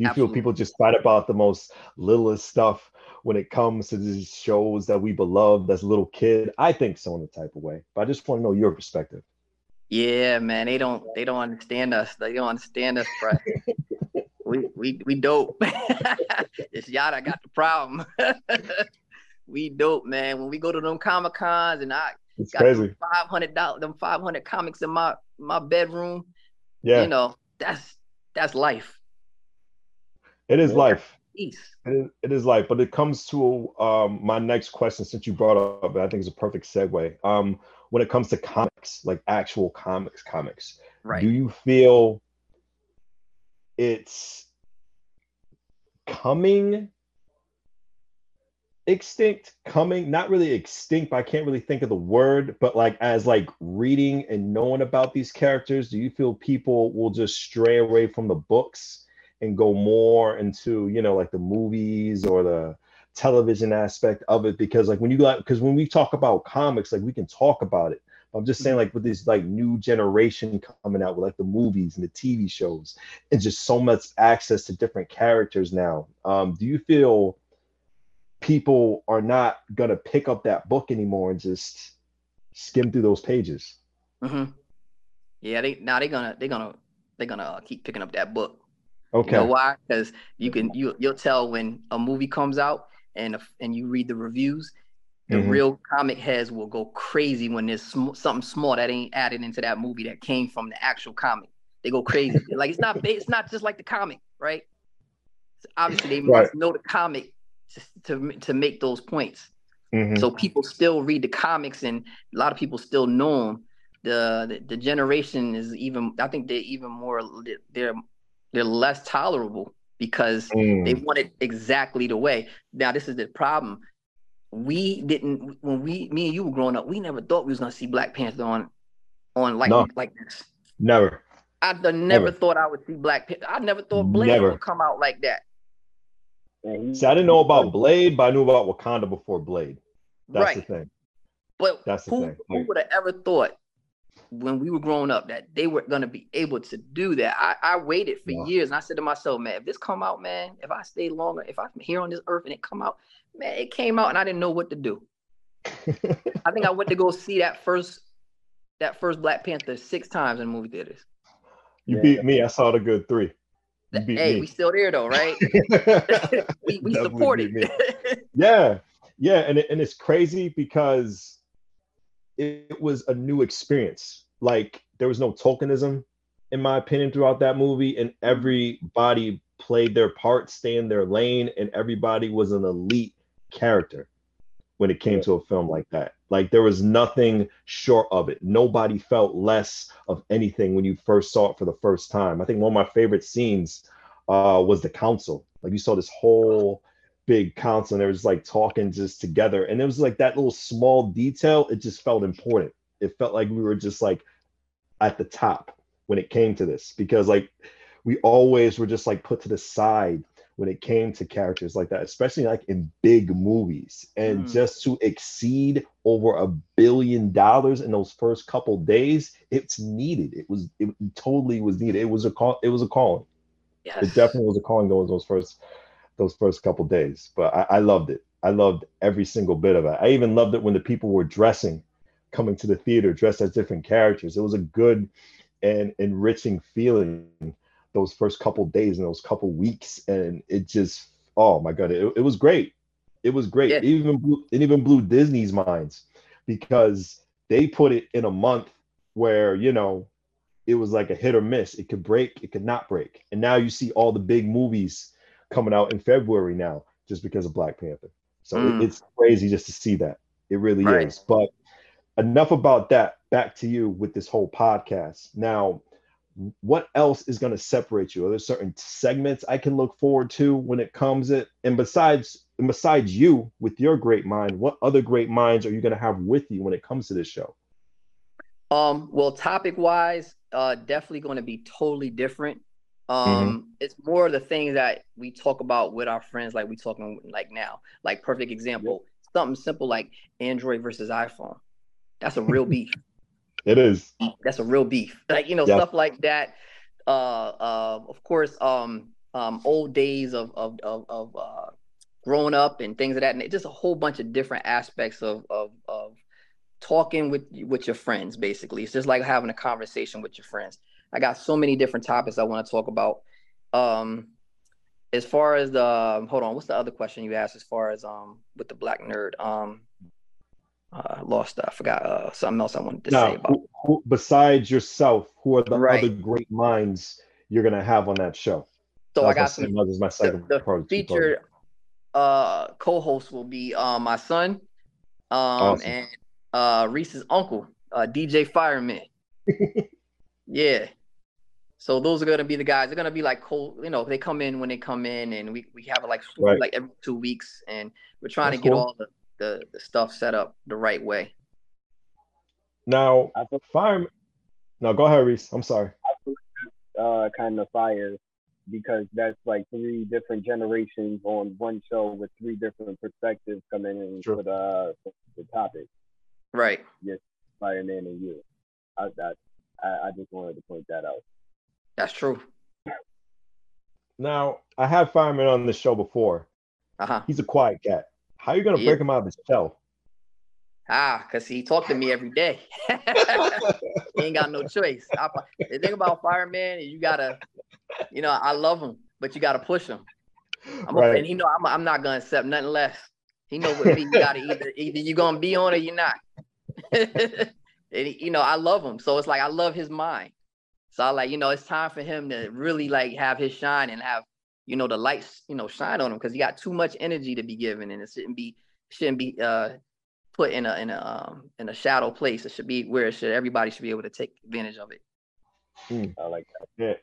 [SPEAKER 2] Do you feel people just fight about the most littlest stuff when it comes to these shows that we beloved as a little kid? I think so in a type of way, but I just want to know your perspective.
[SPEAKER 4] Yeah, man, they don't they don't understand us. They don't understand us, bro. <laughs> we we we dope. <laughs> it's y'all got the problem. <laughs> we dope, man. When we go to them comic cons and I
[SPEAKER 2] it's
[SPEAKER 4] got
[SPEAKER 2] crazy.
[SPEAKER 4] five hundred dollars, them five hundred comics in my my bedroom,
[SPEAKER 2] Yeah,
[SPEAKER 4] you know, that's that's life.
[SPEAKER 2] It is life.
[SPEAKER 4] Peace.
[SPEAKER 2] It is, it is life, but it comes to um, my next question since you brought up, and I think it's a perfect segue. Um, when it comes to comics, like actual comics, comics,
[SPEAKER 4] Right.
[SPEAKER 2] do you feel it's coming extinct coming not really extinct but i can't really think of the word but like as like reading and knowing about these characters do you feel people will just stray away from the books and go more into you know like the movies or the television aspect of it because like when you like because when we talk about comics like we can talk about it I'm just saying, like with this like new generation coming out with like the movies and the TV shows, and just so much access to different characters now. Um, do you feel people are not gonna pick up that book anymore and just skim through those pages?
[SPEAKER 4] Mm-hmm. Yeah, they now they're gonna they're gonna they're gonna uh, keep picking up that book.
[SPEAKER 2] Okay.
[SPEAKER 4] You know why? Because you can you you'll tell when a movie comes out and and you read the reviews the mm-hmm. real comic heads will go crazy when there's sm- something small that ain't added into that movie that came from the actual comic. They go crazy. <laughs> like it's not it's not just like the comic, right? So obviously, they right. must know the comic to, to, to make those points. Mm-hmm. So people still read the comics, and a lot of people still know them. The, the the generation is even. I think they're even more. They're they're less tolerable because mm. they want it exactly the way. Now, this is the problem we didn't when we me and you were growing up, we never thought we was gonna see Black Panther on on like no. like this.
[SPEAKER 2] Never.
[SPEAKER 4] I never, never, thought I would see Black Panther. I never thought Blade never. would come out like that.
[SPEAKER 2] See, I didn't know about Blade, but I knew about Wakanda before Blade. That's right. the thing.
[SPEAKER 4] But That's the who, thing. who would have ever thought when we were growing up that they were gonna be able to do that? I, I waited for yeah. years and I said to myself, man, if this come out, man, if I stay longer, if I'm here on this earth and it come out, man, it came out and I didn't know what to do. <laughs> I think I went to go see that first that first Black Panther six times in movie theaters.
[SPEAKER 2] You yeah. beat me. I saw the good three.
[SPEAKER 4] hey, me. we still there though, right? <laughs> <laughs> we we supported.
[SPEAKER 2] yeah, yeah, and it, and it's crazy because it, was a new experience. Like there was no tokenism, in my opinion, throughout that movie, and everybody played their part, stay in their lane, and everybody was an elite character when it came yeah. to a film like that. Like there was nothing short of it. Nobody felt less of anything when you first saw it for the first time. I think one of my favorite scenes uh, was the council. Like you saw this whole big council and they was like talking just together. And it was like that little small detail, it just felt important. It felt like we were just like at the top when it came to this because like we always were just like put to the side when it came to characters like that, especially like in big movies. And mm. just to exceed over a billion dollars in those first couple days, it's needed. It was it totally was needed. It was a call, it was a calling. Yes. It definitely was a calling those those first those first couple days. But I, I loved it. I loved every single bit of it. I even loved it when the people were dressing, coming to the theater dressed as different characters. It was a good and enriching feeling those first couple days and those couple weeks, and it just oh my god, it, it was great. It was great. Yeah. It even blew, it even blew Disney's minds because they put it in a month where you know it was like a hit or miss. It could break, it could not break, and now you see all the big movies coming out in February now just because of Black Panther. So mm. it, it's crazy just to see that. It really right. is. But enough about that. Back to you with this whole podcast. Now, what else is going to separate you? Are there certain segments I can look forward to when it comes it? And besides, and besides you with your great mind, what other great minds are you going to have with you when it comes to this show?
[SPEAKER 4] Um, well, topic wise, uh, definitely going to be totally different. Um, mm-hmm. it's more of the things that we talk about with our friends, like we talking like now, like perfect example, something simple like Android versus iPhone. That's a real beef. <laughs>
[SPEAKER 2] It is.
[SPEAKER 4] That's a real beef. Like you know yeah. stuff like that. Uh, uh, of course, um, um, old days of of of, of uh, growing up and things of that, and just a whole bunch of different aspects of of of talking with with your friends. Basically, it's just like having a conversation with your friends. I got so many different topics I want to talk about. Um, as far as the hold on, what's the other question you asked? As far as um with the black nerd, um, uh, lost. I forgot uh, something else I wanted to now, say about.
[SPEAKER 2] Who, who, besides yourself, who are the right. other great minds you're gonna have on that show?
[SPEAKER 4] So I got some. my second the, the feature uh, co-host will be uh, my son, um, awesome. and uh, Reese's uncle, uh, DJ Fireman. <laughs> yeah. So those are gonna be the guys. They're gonna be like cold, you know. They come in when they come in, and we we have it like right. like every two weeks, and we're trying That's to get cool. all the the, the stuff set up the right way.
[SPEAKER 2] Now, fire. No, go ahead, Reese. I'm sorry.
[SPEAKER 3] Uh, kind of fire because that's like three different generations on one show with three different perspectives coming in sure. for the, for the topic.
[SPEAKER 4] Right.
[SPEAKER 3] Yes. fireman and you. I, I I just wanted to point that out.
[SPEAKER 4] That's true.
[SPEAKER 2] Now, I had Fireman on the show before.
[SPEAKER 4] Uh-huh.
[SPEAKER 2] He's a quiet cat. How are you gonna
[SPEAKER 4] Yeah.
[SPEAKER 2] break him out of his shell?
[SPEAKER 4] Ah, because he talked to me every day. <laughs> he ain't got no choice. I, the thing about fireman is you gotta, you know, I love him, but you gotta push him. I'm a,
[SPEAKER 2] Right.
[SPEAKER 4] and he know I'm, I'm not gonna accept nothing less. He know what me. You gotta either <laughs> either you gonna be on or you're not. <laughs> and he- you know, I love him, so it's like I love his mind. So I like, you know, it's time for him to really like have his shine and have, you know, the lights, you know, shine on him because he got too much energy to be given, and it shouldn't be shouldn't be uh put in a in a um in a shadow place. It should be where it should everybody should be able to take advantage of it.
[SPEAKER 3] I like that.
[SPEAKER 2] Yeah.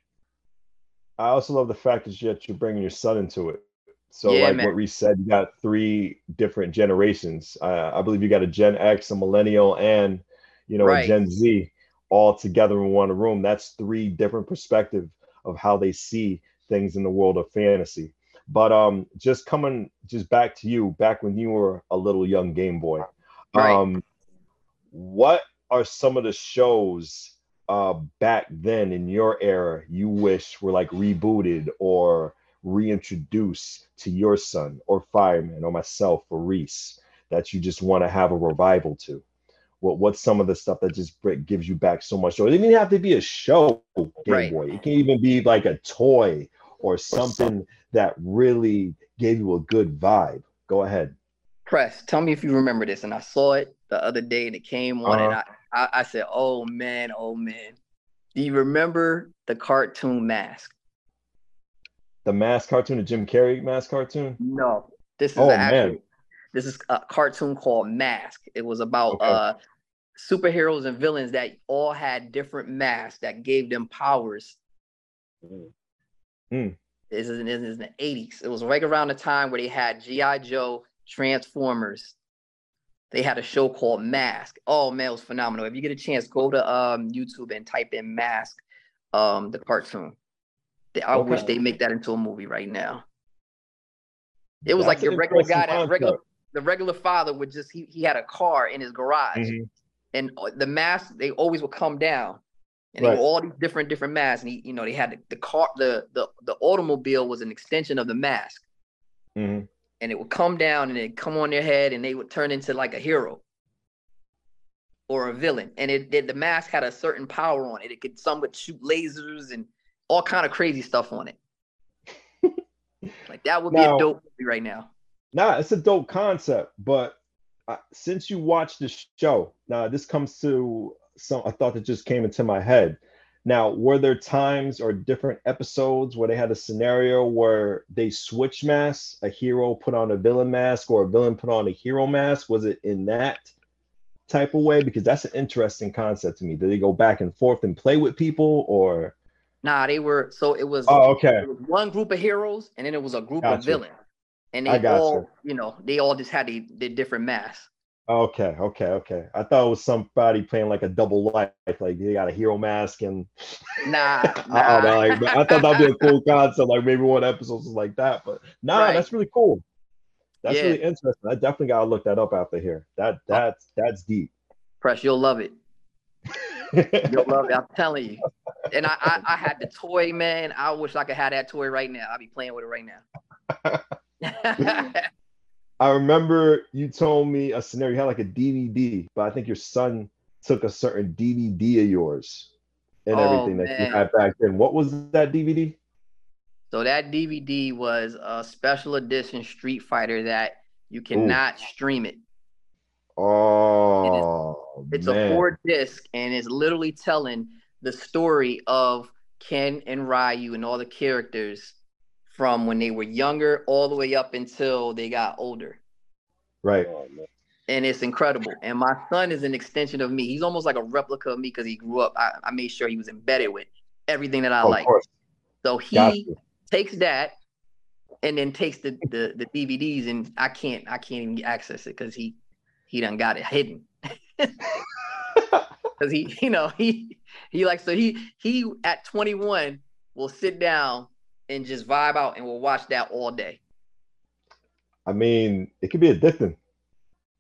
[SPEAKER 2] I also love the fact that you- that you're bringing your son into it. So,
[SPEAKER 4] Yeah,
[SPEAKER 2] like
[SPEAKER 4] man.
[SPEAKER 2] what Reese said, you got three different generations. Uh, I believe you got a Gen X, a Millennial, and you know
[SPEAKER 4] Right.
[SPEAKER 2] a Gen Z all together in one room. That's three different perspectives of how they see things in the world of fantasy. But um, just coming just back to you, back when you were a little young Game Boy,
[SPEAKER 4] Right.
[SPEAKER 2] um, what are some of the shows uh, back then in your era you wish were like rebooted or reintroduced to your son or Fireman or myself or Reese that you just want to have a revival to? What what's some of the stuff that just gives you back so much joy? It doesn't even have to be a show, Game
[SPEAKER 4] Right.
[SPEAKER 2] Boy. It can even be like a toy or something that really gave you a good vibe. Go ahead.
[SPEAKER 4] Press, tell me if you remember this. And I saw it the other day and it came on and uh-huh. I, I I said, oh man, oh man. Do you remember the cartoon mask?
[SPEAKER 2] The mask cartoon, the Jim Carrey mask cartoon.
[SPEAKER 4] No. This is
[SPEAKER 2] Oh,
[SPEAKER 4] an actual
[SPEAKER 2] man.
[SPEAKER 4] This is a cartoon called Mask. It was about
[SPEAKER 2] Okay.
[SPEAKER 4] uh superheroes and villains that all had different masks that gave them powers
[SPEAKER 3] Mhm.
[SPEAKER 4] This is, this is in the 80s. It was right around the time where they had G.I. Joe, Transformers. They had a show called Mask. Oh man, it was phenomenal. If you get a chance, go to um, YouTube and type in Mask, um, the cartoon. I wish they make that into a movie right now. It was
[SPEAKER 2] That's
[SPEAKER 4] like your regular guy that regular. The regular father would just he, he had a car in his garage.
[SPEAKER 2] Mhm.
[SPEAKER 4] and the mask they always would come down. And they were all these different different masks. And he, you know they had the, the car the, the the automobile was an extension of the mask.
[SPEAKER 2] Mhm.
[SPEAKER 4] and it would come down and it'd come on their head and they would turn into like a hero or a villain. And it, it the mask had a certain power on it. It could some would shoot lasers and all kind of crazy stuff on it. <laughs> Like that would be a dope movie right now
[SPEAKER 2] Nah, it's a dope concept, but uh, since you watched the show, now this comes to some a thought that just came into my head. Now, were there times or different episodes where they had a scenario where they switch masks? A hero put on a villain mask, or a villain put on a hero mask? Was it in that type of way? Because that's an interesting concept to me. Did they go back and forth and play with people, or?
[SPEAKER 4] nah they were so it was
[SPEAKER 2] Oh, okay.
[SPEAKER 4] it was one group of heroes and then it was a group
[SPEAKER 2] Gotcha.
[SPEAKER 4] of villains and they
[SPEAKER 2] I
[SPEAKER 4] all you know they all just had the, the different masks
[SPEAKER 2] Okay, okay, okay. I thought it was somebody playing like a double life, like they got a hero mask and <laughs>
[SPEAKER 4] nah,
[SPEAKER 2] I,
[SPEAKER 4] nah.
[SPEAKER 2] know, like, I thought that'd be a cool <laughs> concept. Like maybe one episode was like that, but nah,
[SPEAKER 4] Right.
[SPEAKER 2] that's really cool. That's
[SPEAKER 4] Yeah.
[SPEAKER 2] really interesting. I definitely gotta look that up after here. That oh. that's that's deep.
[SPEAKER 4] press you'll love it <laughs> you'll love it i'm telling you and I, I i had the toy man i wish i could have that toy right now i'll be playing with it right now <laughs> <laughs>
[SPEAKER 2] I remember you told me a scenario. You had like a DVD, but I think your son took a certain DVD of yours and
[SPEAKER 4] Oh,
[SPEAKER 2] everything that you had back then. What was that DVD?
[SPEAKER 4] so that dvd was a special edition street fighter that you cannot stream it
[SPEAKER 2] Oh,
[SPEAKER 4] It's
[SPEAKER 2] man.
[SPEAKER 4] a four disc, and it's literally telling the story of Ken and Ryu and all the characters from when they were younger all the way up until they got older.
[SPEAKER 2] right.
[SPEAKER 3] Oh.
[SPEAKER 4] And it's incredible. And my son is an extension of me. He's almost like a replica of me because he grew up. I, I made sure he was embedded with everything that I
[SPEAKER 2] Of
[SPEAKER 4] like. So he
[SPEAKER 2] Got
[SPEAKER 4] takes that and then takes the, the the DVDs and I can't I can't even access it because he he done got it hidden. <laughs> Cause he you know he he like so he he at 21 will sit down and just vibe out and we'll watch that all day.
[SPEAKER 2] I mean, it can be addicting.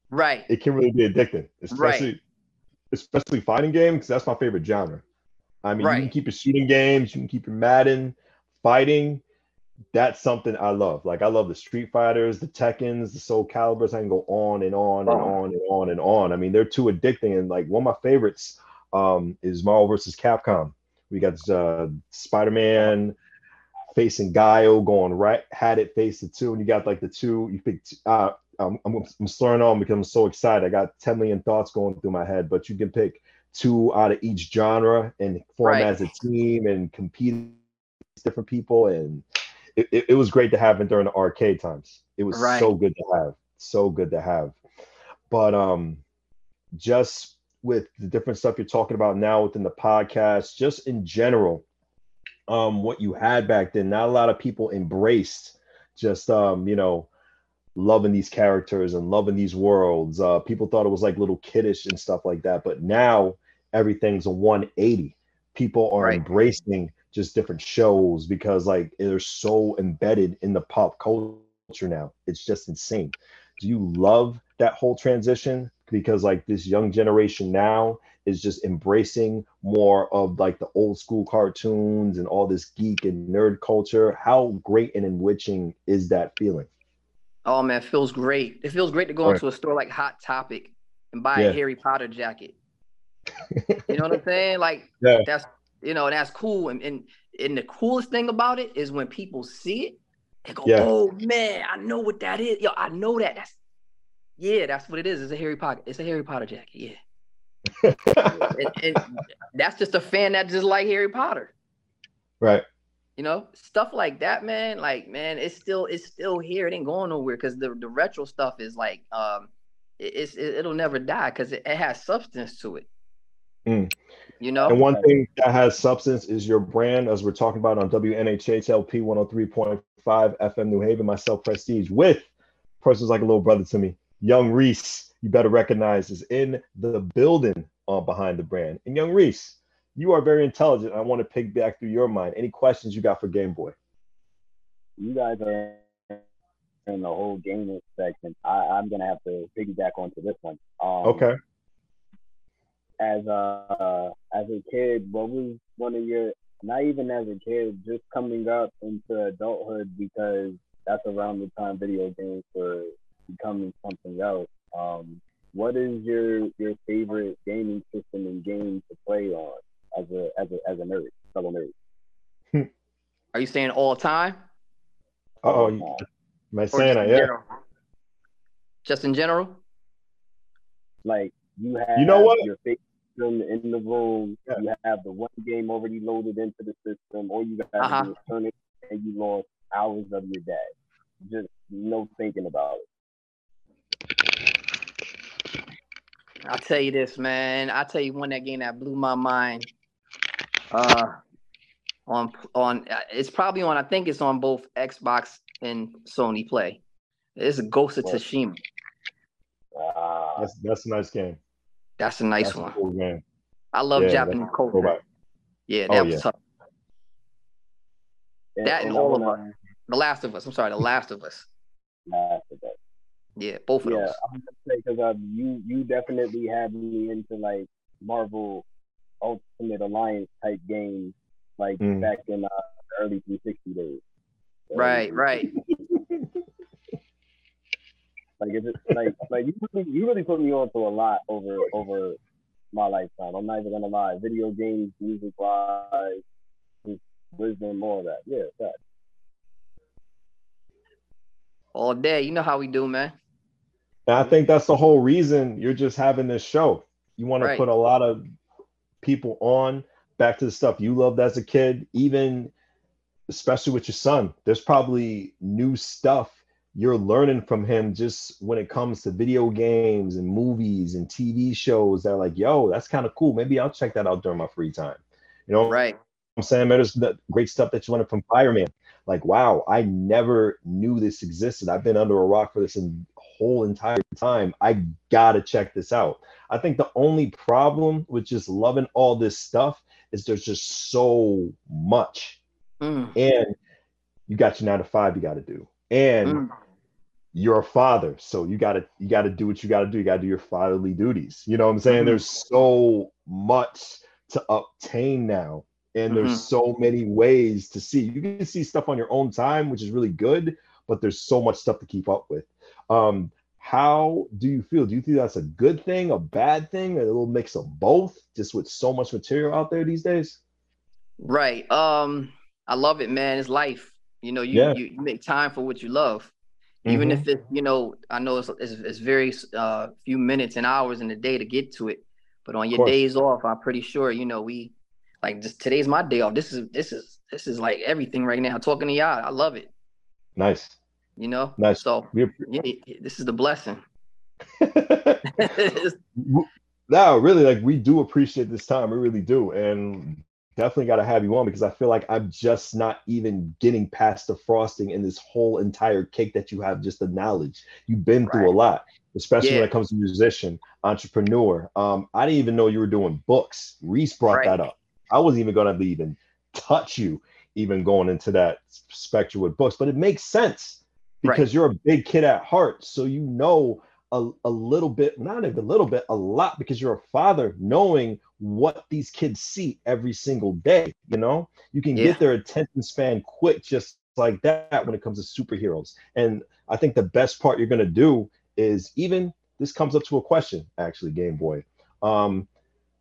[SPEAKER 4] Right.
[SPEAKER 2] It can really be addicting, especially especially fighting games, that's my favorite genre. I mean,
[SPEAKER 4] Right.
[SPEAKER 2] you can keep your shooting games, you can keep your Madden, fighting. That's something I love. Like I love the Street Fighters, the Tekkens, the Soul Calibers. I can go on and on and
[SPEAKER 3] Oh.
[SPEAKER 2] on and on and on. I mean, they're too addicting. And like one of my favorites um, is Marvel versus Capcom. We got uh, Spider-Man facing Gaio going right, had it face the two, and you got like the two. You pick. Uh, I'm, I'm, I'm slurring on because I'm so excited. I got 10 million thoughts going through my head, but you can pick two out of each genre and form
[SPEAKER 4] Right.
[SPEAKER 2] as a team and compete against different people. And it, it, it was great to have it during the arcade times. It was
[SPEAKER 4] Right.
[SPEAKER 2] so good to have, so good to have. But um, just with the different stuff you're talking about now within the podcast, just in general, um, what you had back then, not a lot of people embraced just um, you know, loving these characters and loving these worlds. Uh, people thought it was like little kiddish and stuff like that, but now everything's a 180. People are
[SPEAKER 4] Right.
[SPEAKER 2] embracing just different shows because like they're so embedded in the pop culture now. It's just insane. Do you love that whole transition? Because like this young generation now is just embracing more of like the old school cartoons and all this geek and nerd culture. How great and enriching is that feeling?
[SPEAKER 4] Oh man, it feels great. It feels great to go into a store like Hot Topic and buy
[SPEAKER 2] Yeah.
[SPEAKER 4] a Harry Potter jacket. <laughs> You know what I'm saying? Like
[SPEAKER 2] Yeah.
[SPEAKER 4] that's you know that's cool. And, and and the coolest thing about it is when people see it, they go,
[SPEAKER 2] Yeah.
[SPEAKER 4] "Oh man, I know what that is. Yo, I know that. That's yeah, that's what it is. It's a Harry Potter. It's a Harry Potter jacket. Yeah, <laughs> and, and that's just a fan that just like Harry Potter.
[SPEAKER 2] right.
[SPEAKER 4] You know, stuff like that, man. Like, man, it's still it's still here. It ain't going nowhere because the the retro stuff is like, um, it, it's it, it'll never die because it, it has substance to it.
[SPEAKER 2] Mm.
[SPEAKER 4] You know,
[SPEAKER 2] And one thing that has substance is your brand, as we're talking about on WNHHLP 103.5 FM New Haven, myself, Prestige, with persons like a little brother to me, Young Reese, you better recognize, is in the building uh, behind the brand. And Young Reese, you are very intelligent. I want to pick back through your mind. Any questions you got for Game Boy?
[SPEAKER 3] You guys are in the whole gaming section. I, I'm gonna have to piggyback onto this one. Um,
[SPEAKER 2] Okay.
[SPEAKER 3] As a as a kid, what was one of your not even as a kid, just coming up into adulthood because that's around the time video games were becoming something else. Um, what is your your favorite gaming system and game to play on as a as a as a nerd, fellow nerd? <laughs>
[SPEAKER 4] are you saying all time?
[SPEAKER 2] Uh-oh.
[SPEAKER 3] Uh,
[SPEAKER 2] Am
[SPEAKER 4] Or
[SPEAKER 2] saying
[SPEAKER 4] just in
[SPEAKER 2] Yeah.
[SPEAKER 4] general? Just in general?
[SPEAKER 3] like you have
[SPEAKER 2] You know what?
[SPEAKER 3] your favorite system in the room,
[SPEAKER 2] Yeah.
[SPEAKER 3] you have the one game already loaded into the system, or you got to
[SPEAKER 4] Uh-huh.
[SPEAKER 3] do is turn it and you lost hours of your day. Just no thinking about it.
[SPEAKER 4] I'll tell you this, man. I'll tell you one that game that blew my mind. Uh on on uh, it's probably on I think it's on both Xbox and Sony Play. It's Ghost of
[SPEAKER 3] What?
[SPEAKER 4] Tsushima.
[SPEAKER 3] Ah,
[SPEAKER 2] That's, that's a nice game.
[SPEAKER 4] That's a nice
[SPEAKER 2] That's a
[SPEAKER 4] one.
[SPEAKER 2] cool game.
[SPEAKER 4] I love
[SPEAKER 2] Yeah,
[SPEAKER 4] Japanese culture.
[SPEAKER 2] back.
[SPEAKER 4] Yeah,
[SPEAKER 2] Oh,
[SPEAKER 4] that was
[SPEAKER 2] yeah.
[SPEAKER 4] tough.
[SPEAKER 3] and,
[SPEAKER 4] that and
[SPEAKER 3] I
[SPEAKER 4] all of
[SPEAKER 3] wanna
[SPEAKER 4] The Last of Us. I'm sorry, The Last of Us.
[SPEAKER 3] laugh at that.
[SPEAKER 4] Yeah, both of
[SPEAKER 3] Yeah,
[SPEAKER 4] those.
[SPEAKER 3] I'm gonna say because uh, you you definitely had me into like Marvel Ultimate Alliance type games, like
[SPEAKER 2] Mm.
[SPEAKER 3] back in uh, the early 360 days. So,
[SPEAKER 4] Right, right. <laughs>
[SPEAKER 3] Like if it's like like you really, you really put me on to a lot over over my lifetime. I'm not even gonna lie. Video games, music wise, wisdom, all of that. Yeah, that.
[SPEAKER 4] All day. You know how we do, man.
[SPEAKER 2] And I think that's the whole reason you're just having this show. You want to put a lot of people on back to the stuff you loved as a kid, even especially with your son. There's probably new stuff you're learning from him just when it comes to video games and movies and TV shows that are like, yo, that's kind of cool. Maybe I'll check that out during my free time. You know,
[SPEAKER 4] Right.
[SPEAKER 2] I'm saying there's the great stuff that you learned from Fireman. Like, wow, I never knew this existed. I've been under a rock for this in whole entire time. I gotta check this out. I think the only problem with just loving all this stuff is there's just so much.
[SPEAKER 4] Mm,
[SPEAKER 2] And you got your nine to five you gotta do. And
[SPEAKER 4] mm.
[SPEAKER 2] you're a father, so you gotta you gotta do what you gotta do. You gotta do your fatherly duties. You know what I'm saying? Mm-hmm. There's so much to obtain now, and mm-hmm. there's so many ways to see. You can see stuff on your own time, which is really good, but there's so much stuff to keep up with. Um, how do you feel? Do you think that's a good thing, a bad thing, a little mix of both? Just with so much material out there these days.
[SPEAKER 4] Right. Um, I love it, man. It's life. You know, you yeah. you, you make time for what you love even mm-hmm. if it you know i know it's, it's, it's very uh, few minutes and hours in the day to get to it but on your days off i'm pretty sure you know we like just today's my day off this is this is this is like everything right now talking to y'all i love it
[SPEAKER 2] nice
[SPEAKER 4] you know
[SPEAKER 2] nice
[SPEAKER 4] so yeah, this is the blessing <laughs>
[SPEAKER 2] no really like we do appreciate this time we really do and definitely got to have you on because I feel like I'm just not even getting past the frosting in this whole entire cake that you have just the knowledge. You've been right. through a lot, especially yeah. when it comes to musician, entrepreneur. Um, I didn't even know you were doing books. Reese brought right. that up. I wasn't even going to even touch you, even going into that spectrum with books, but it makes sense because right. you're a big kid at heart. So you know a, a little bit, not even a little bit, a lot because you're a father knowing what these kids see every single day. You know, you can yeah. get their attention span quick just like that when it comes to superheroes. And I think the best part you're going to do is even this comes up to a question, actually, Game Boy. Um,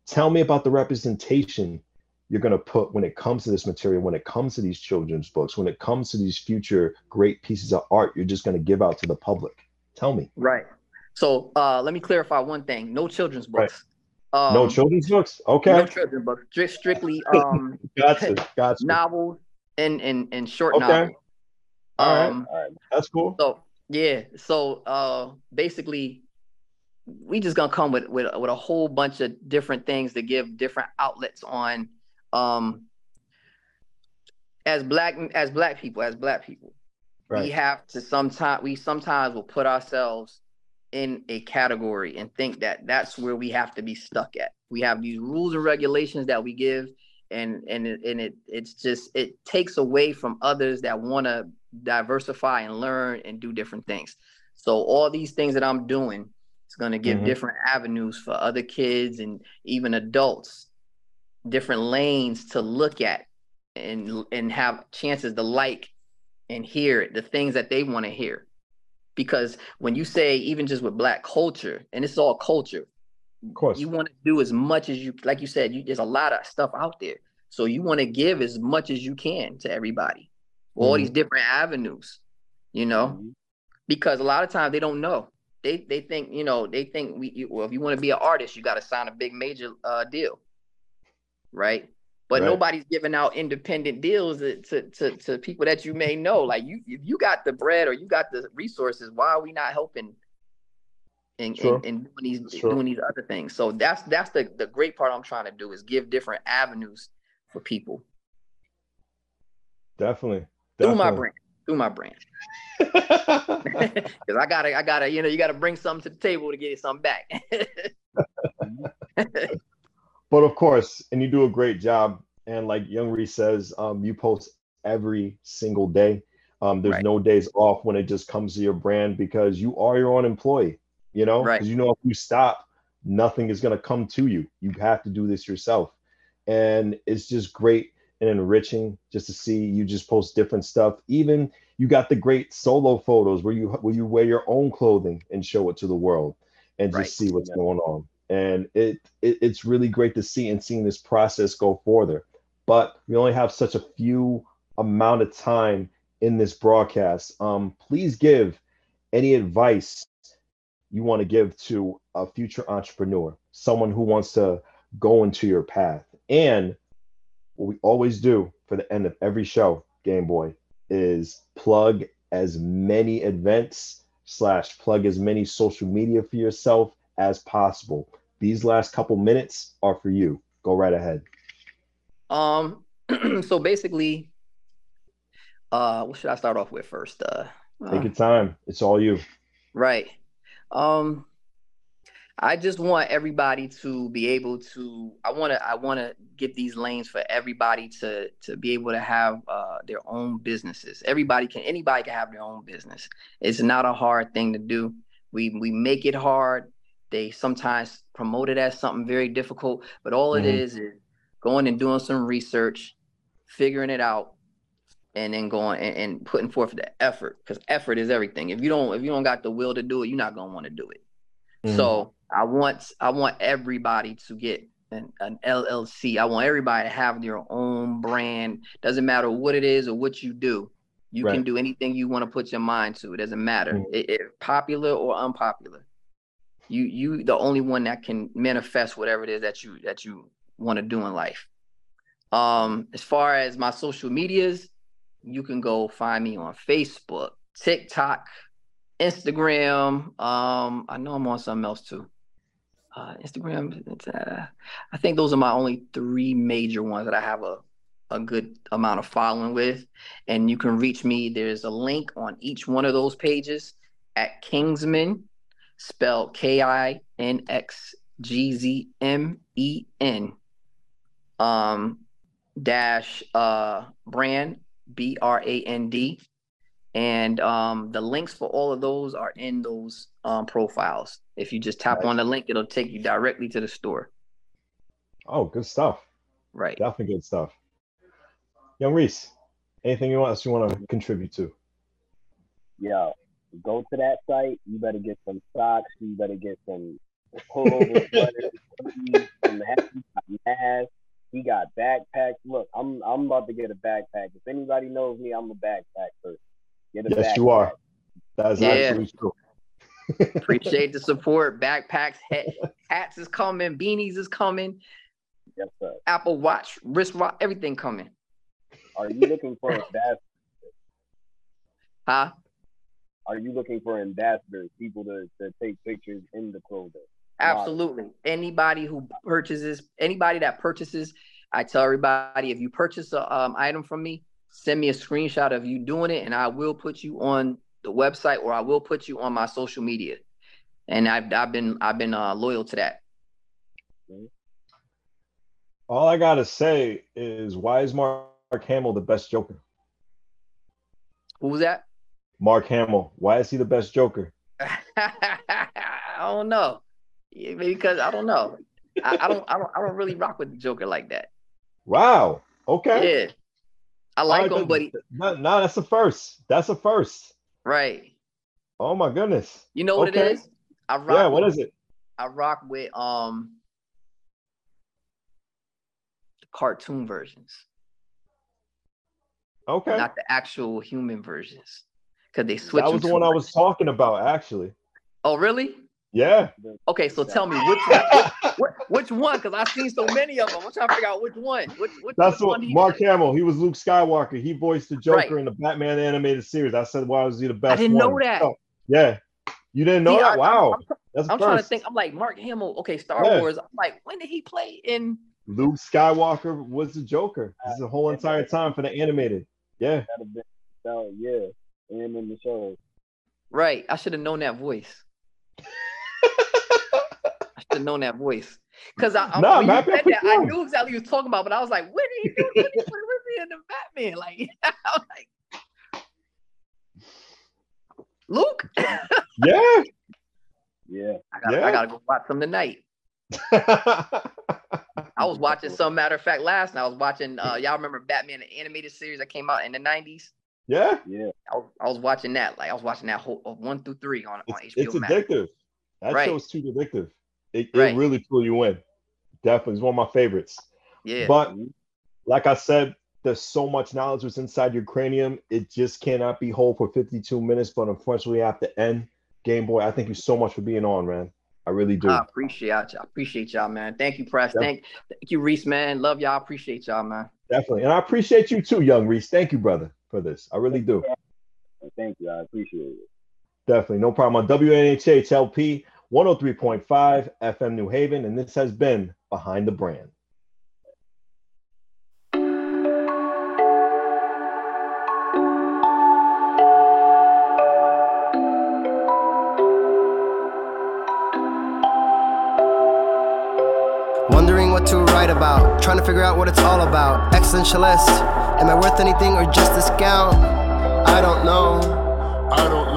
[SPEAKER 2] tell me about the representation you're going to put when it comes to this material, when it comes to these children's books, when it comes to these future great pieces of art you're just going to give out to the public. Tell me.
[SPEAKER 4] Right. So uh, let me clarify one thing: no children's books.
[SPEAKER 2] Right. Um, no children's books. Okay. No
[SPEAKER 4] children's books. Just strictly <laughs> um,
[SPEAKER 2] gotcha. Gotcha.
[SPEAKER 4] novels and and and short
[SPEAKER 2] okay.
[SPEAKER 4] novels.
[SPEAKER 2] All right. Um, All right. That's cool.
[SPEAKER 4] So yeah. So uh, basically, we just gonna come with with with a whole bunch of different things to give different outlets on um as black as black people as black people right. we have to sometimes we sometimes will put ourselves in a category and think that that's where we have to be stuck at. We have these rules and regulations that we give and and it, and it it's just it takes away from others that want to diversify and learn and do different things. So all these things that I'm doing it's going to give mm-hmm. different avenues for other kids and even adults different lanes to look at and and have chances to like and hear the things that they want to hear. Because when you say even just with black culture and it's all culture
[SPEAKER 2] of course.
[SPEAKER 4] you want to do as much as you like you said you, there's a lot of stuff out there. So you want to give as much as you can to everybody. All mm-hmm. these different avenues you know? Mm-hmm. because a lot of times they don't know. They they think you know they think we well if you want to be an artist you got to sign a big major uh, deal right but right. nobody's giving out independent deals to, to, to people that you may know. Like you, if you got the bread or you got the resources, why are we not helping and, sure. and, and, doing these sure. doing these other things? So that's that's the the great part I'm trying to do is give different avenues for people.
[SPEAKER 2] Definitely.
[SPEAKER 4] Definitely. Through my brand. Through my brand. <laughs> <laughs> Because I gotta, I gotta, you know, you gotta bring something to the table to get something back. <laughs>
[SPEAKER 2] but of course, and you do a great job. And like Young Reese says, um, you post every single day. Um, there's right. no days off when it just comes to your brand because you are your own employee. You know, because right. you know if you stop, nothing is gonna come to you. You have to do this yourself, and it's just great and enriching just to see you just post different stuff. Even you got the great solo photos where you where you wear your own clothing and show it to the world and just right. see what's yeah. going on and it, it it's really great to see and seeing this process go further. But we only have such a few amount of time in this broadcast. Um, please give any advice you want to give to a future entrepreneur someone who wants to go into your path. And what we always do for the end of every show game boy is plug as many events slash plug as many social media for yourself as possible. These last couple minutes are for you. Go right ahead.
[SPEAKER 4] Um, <clears throat> so basically, uh, what should I start off with first? Uh,
[SPEAKER 2] take your time. It's all you.
[SPEAKER 4] Right. Um, I just want everybody to be able to. I want to. I want to give these lanes for everybody to to be able to have uh, their own businesses. Everybody can. Anybody can have their own business. It's not a hard thing to do. We we make it hard. They sometimes promote it as something very difficult, but all mm-hmm. it is is going and doing some research, figuring it out, and then going and, and putting forth the effort. Because effort is everything. If you don't if you don't got the will to do it, you're not gonna want to do it. Mm-hmm. So I want I want everybody to get an, an LLC. I want everybody to have their own brand. Doesn't matter what it is or what you do. You right. can do anything you want to put your mind to. It doesn't matter. Mm-hmm. It, it, popular or unpopular. You you the only one that can manifest whatever it is that you that you want to do in life. Um, as far as my social medias, you can go find me on Facebook, TikTok, Instagram. Um, I know I'm on something else too uh, Instagram. Uh, I think those are my only three major ones that I have a a good amount of following with. And you can reach me. There's a link on each one of those pages at Kingsmen, spelled K I N X G Z M E N, um, dash uh, brand B R A N D. And um, the links for all of those are in those um, profiles. If you just tap on the link, it'll take you directly to the store.
[SPEAKER 2] Oh, good stuff.
[SPEAKER 4] Right.
[SPEAKER 2] Definitely good stuff. Young Reese, anything you want you want to contribute to?
[SPEAKER 3] Yeah, go to that site. You better get some socks. You better get some pullover <laughs> sweaters, some masks. He got backpacks. Look, I'm I'm about to get a backpack. If anybody knows me, I'm a backpack person.
[SPEAKER 2] Get a yes, backpack. you are. That is yeah. absolutely true. <laughs>
[SPEAKER 4] Appreciate the support. Backpacks, hats is coming, beanies is coming.
[SPEAKER 3] Yes, sir.
[SPEAKER 4] Apple Watch, wristwatch, everything coming.
[SPEAKER 3] Are you looking for a ambassadors?
[SPEAKER 4] Huh?
[SPEAKER 3] Are you looking for ambassadors, people to, to take pictures in the clothing?
[SPEAKER 4] Absolutely. Anybody who purchases, anybody that purchases, I tell everybody if you purchase an um, item from me, send me a screenshot of you doing it, and I will put you on the website or I will put you on my social media. And I've I've been I've been uh, loyal to that.
[SPEAKER 2] All I gotta say is why is Mark Hamill the best Joker?
[SPEAKER 4] Who was that?
[SPEAKER 2] Mark Hamill. Why is he the best Joker? <laughs>
[SPEAKER 4] I don't know. Maybe because I don't know. I, I, don't I don't I don't really rock with the Joker like that.
[SPEAKER 2] Wow. Okay.
[SPEAKER 4] Yeah. I like right, him, but he,
[SPEAKER 2] no, no, that's a first. That's a first.
[SPEAKER 4] Right.
[SPEAKER 2] Oh my goodness.
[SPEAKER 4] You know what okay. it is?
[SPEAKER 2] I rock yeah, what with, is it?
[SPEAKER 4] I rock with um the cartoon versions.
[SPEAKER 2] Okay.
[SPEAKER 4] Not the actual human versions. Cause they switch.
[SPEAKER 2] That was the one much. I was talking about, actually.
[SPEAKER 4] Oh, really?
[SPEAKER 2] Yeah.
[SPEAKER 4] Okay, so tell me which which, which one? Because I've seen so many of them. I'm trying to figure out which one. Which, which
[SPEAKER 2] That's
[SPEAKER 4] which
[SPEAKER 2] what Mark did. Hamill. He was Luke Skywalker. He voiced the Joker right. in the Batman animated series. I said, why was he the best?
[SPEAKER 4] I didn't
[SPEAKER 2] one?
[SPEAKER 4] know that.
[SPEAKER 2] Oh, yeah. You didn't know that? I, wow.
[SPEAKER 4] I'm, I'm, I'm trying to think. I'm like Mark Hamill. Okay, Star yeah. Wars. I'm like, when did he play in?
[SPEAKER 2] Luke Skywalker was the Joker. This is the whole entire time for the animated. Yeah.
[SPEAKER 3] So yeah, and in the show.
[SPEAKER 4] Right. I should have known that voice I should have known that voice. Because I, no, when you said I knew exactly what you was talking about, but I was like, what did he do? What did he in the Batman? <laughs> Like, I was like, Luke? <laughs>
[SPEAKER 2] yeah.
[SPEAKER 3] Yeah.
[SPEAKER 4] I gotta,
[SPEAKER 2] yeah.
[SPEAKER 4] I gotta go watch some tonight. I was watching some matter of fact last night. I was watching uh y'all remember Batman the animated series that came out in the 90s?
[SPEAKER 2] Yeah.
[SPEAKER 3] Yeah.
[SPEAKER 4] I was, I was watching that. Like I was watching that whole uh, one through three on,
[SPEAKER 2] it's,
[SPEAKER 4] on HBO.
[SPEAKER 2] It's addictive. That right. show's too addictive. It,
[SPEAKER 4] right.
[SPEAKER 2] it really pull you in. Definitely, it's one of my favorites.
[SPEAKER 4] Yeah.
[SPEAKER 2] But like I said, there's so much knowledge that's inside your cranium. It just cannot be whole for 52 minutes. But unfortunately, have to end, Game Boy, I thank you so much for being on, man. I really do.
[SPEAKER 4] I appreciate y'all. I appreciate y'all, man. Thank you, Press. Thank, thank you, Reese, man. Love y'all. Appreciate y'all, man.
[SPEAKER 2] Definitely. And I appreciate you too, young Reese. Thank you, brother, for this. I really do.
[SPEAKER 3] Thank you. I appreciate it.
[SPEAKER 2] Definitely. No problem. On WNHHLP 103.5 FM New Haven, and this has been Behind the Brand.
[SPEAKER 1] About, trying to figure out what it's all about. Existentialist, am I worth anything or just a scout? I don't know.
[SPEAKER 5] I don't know.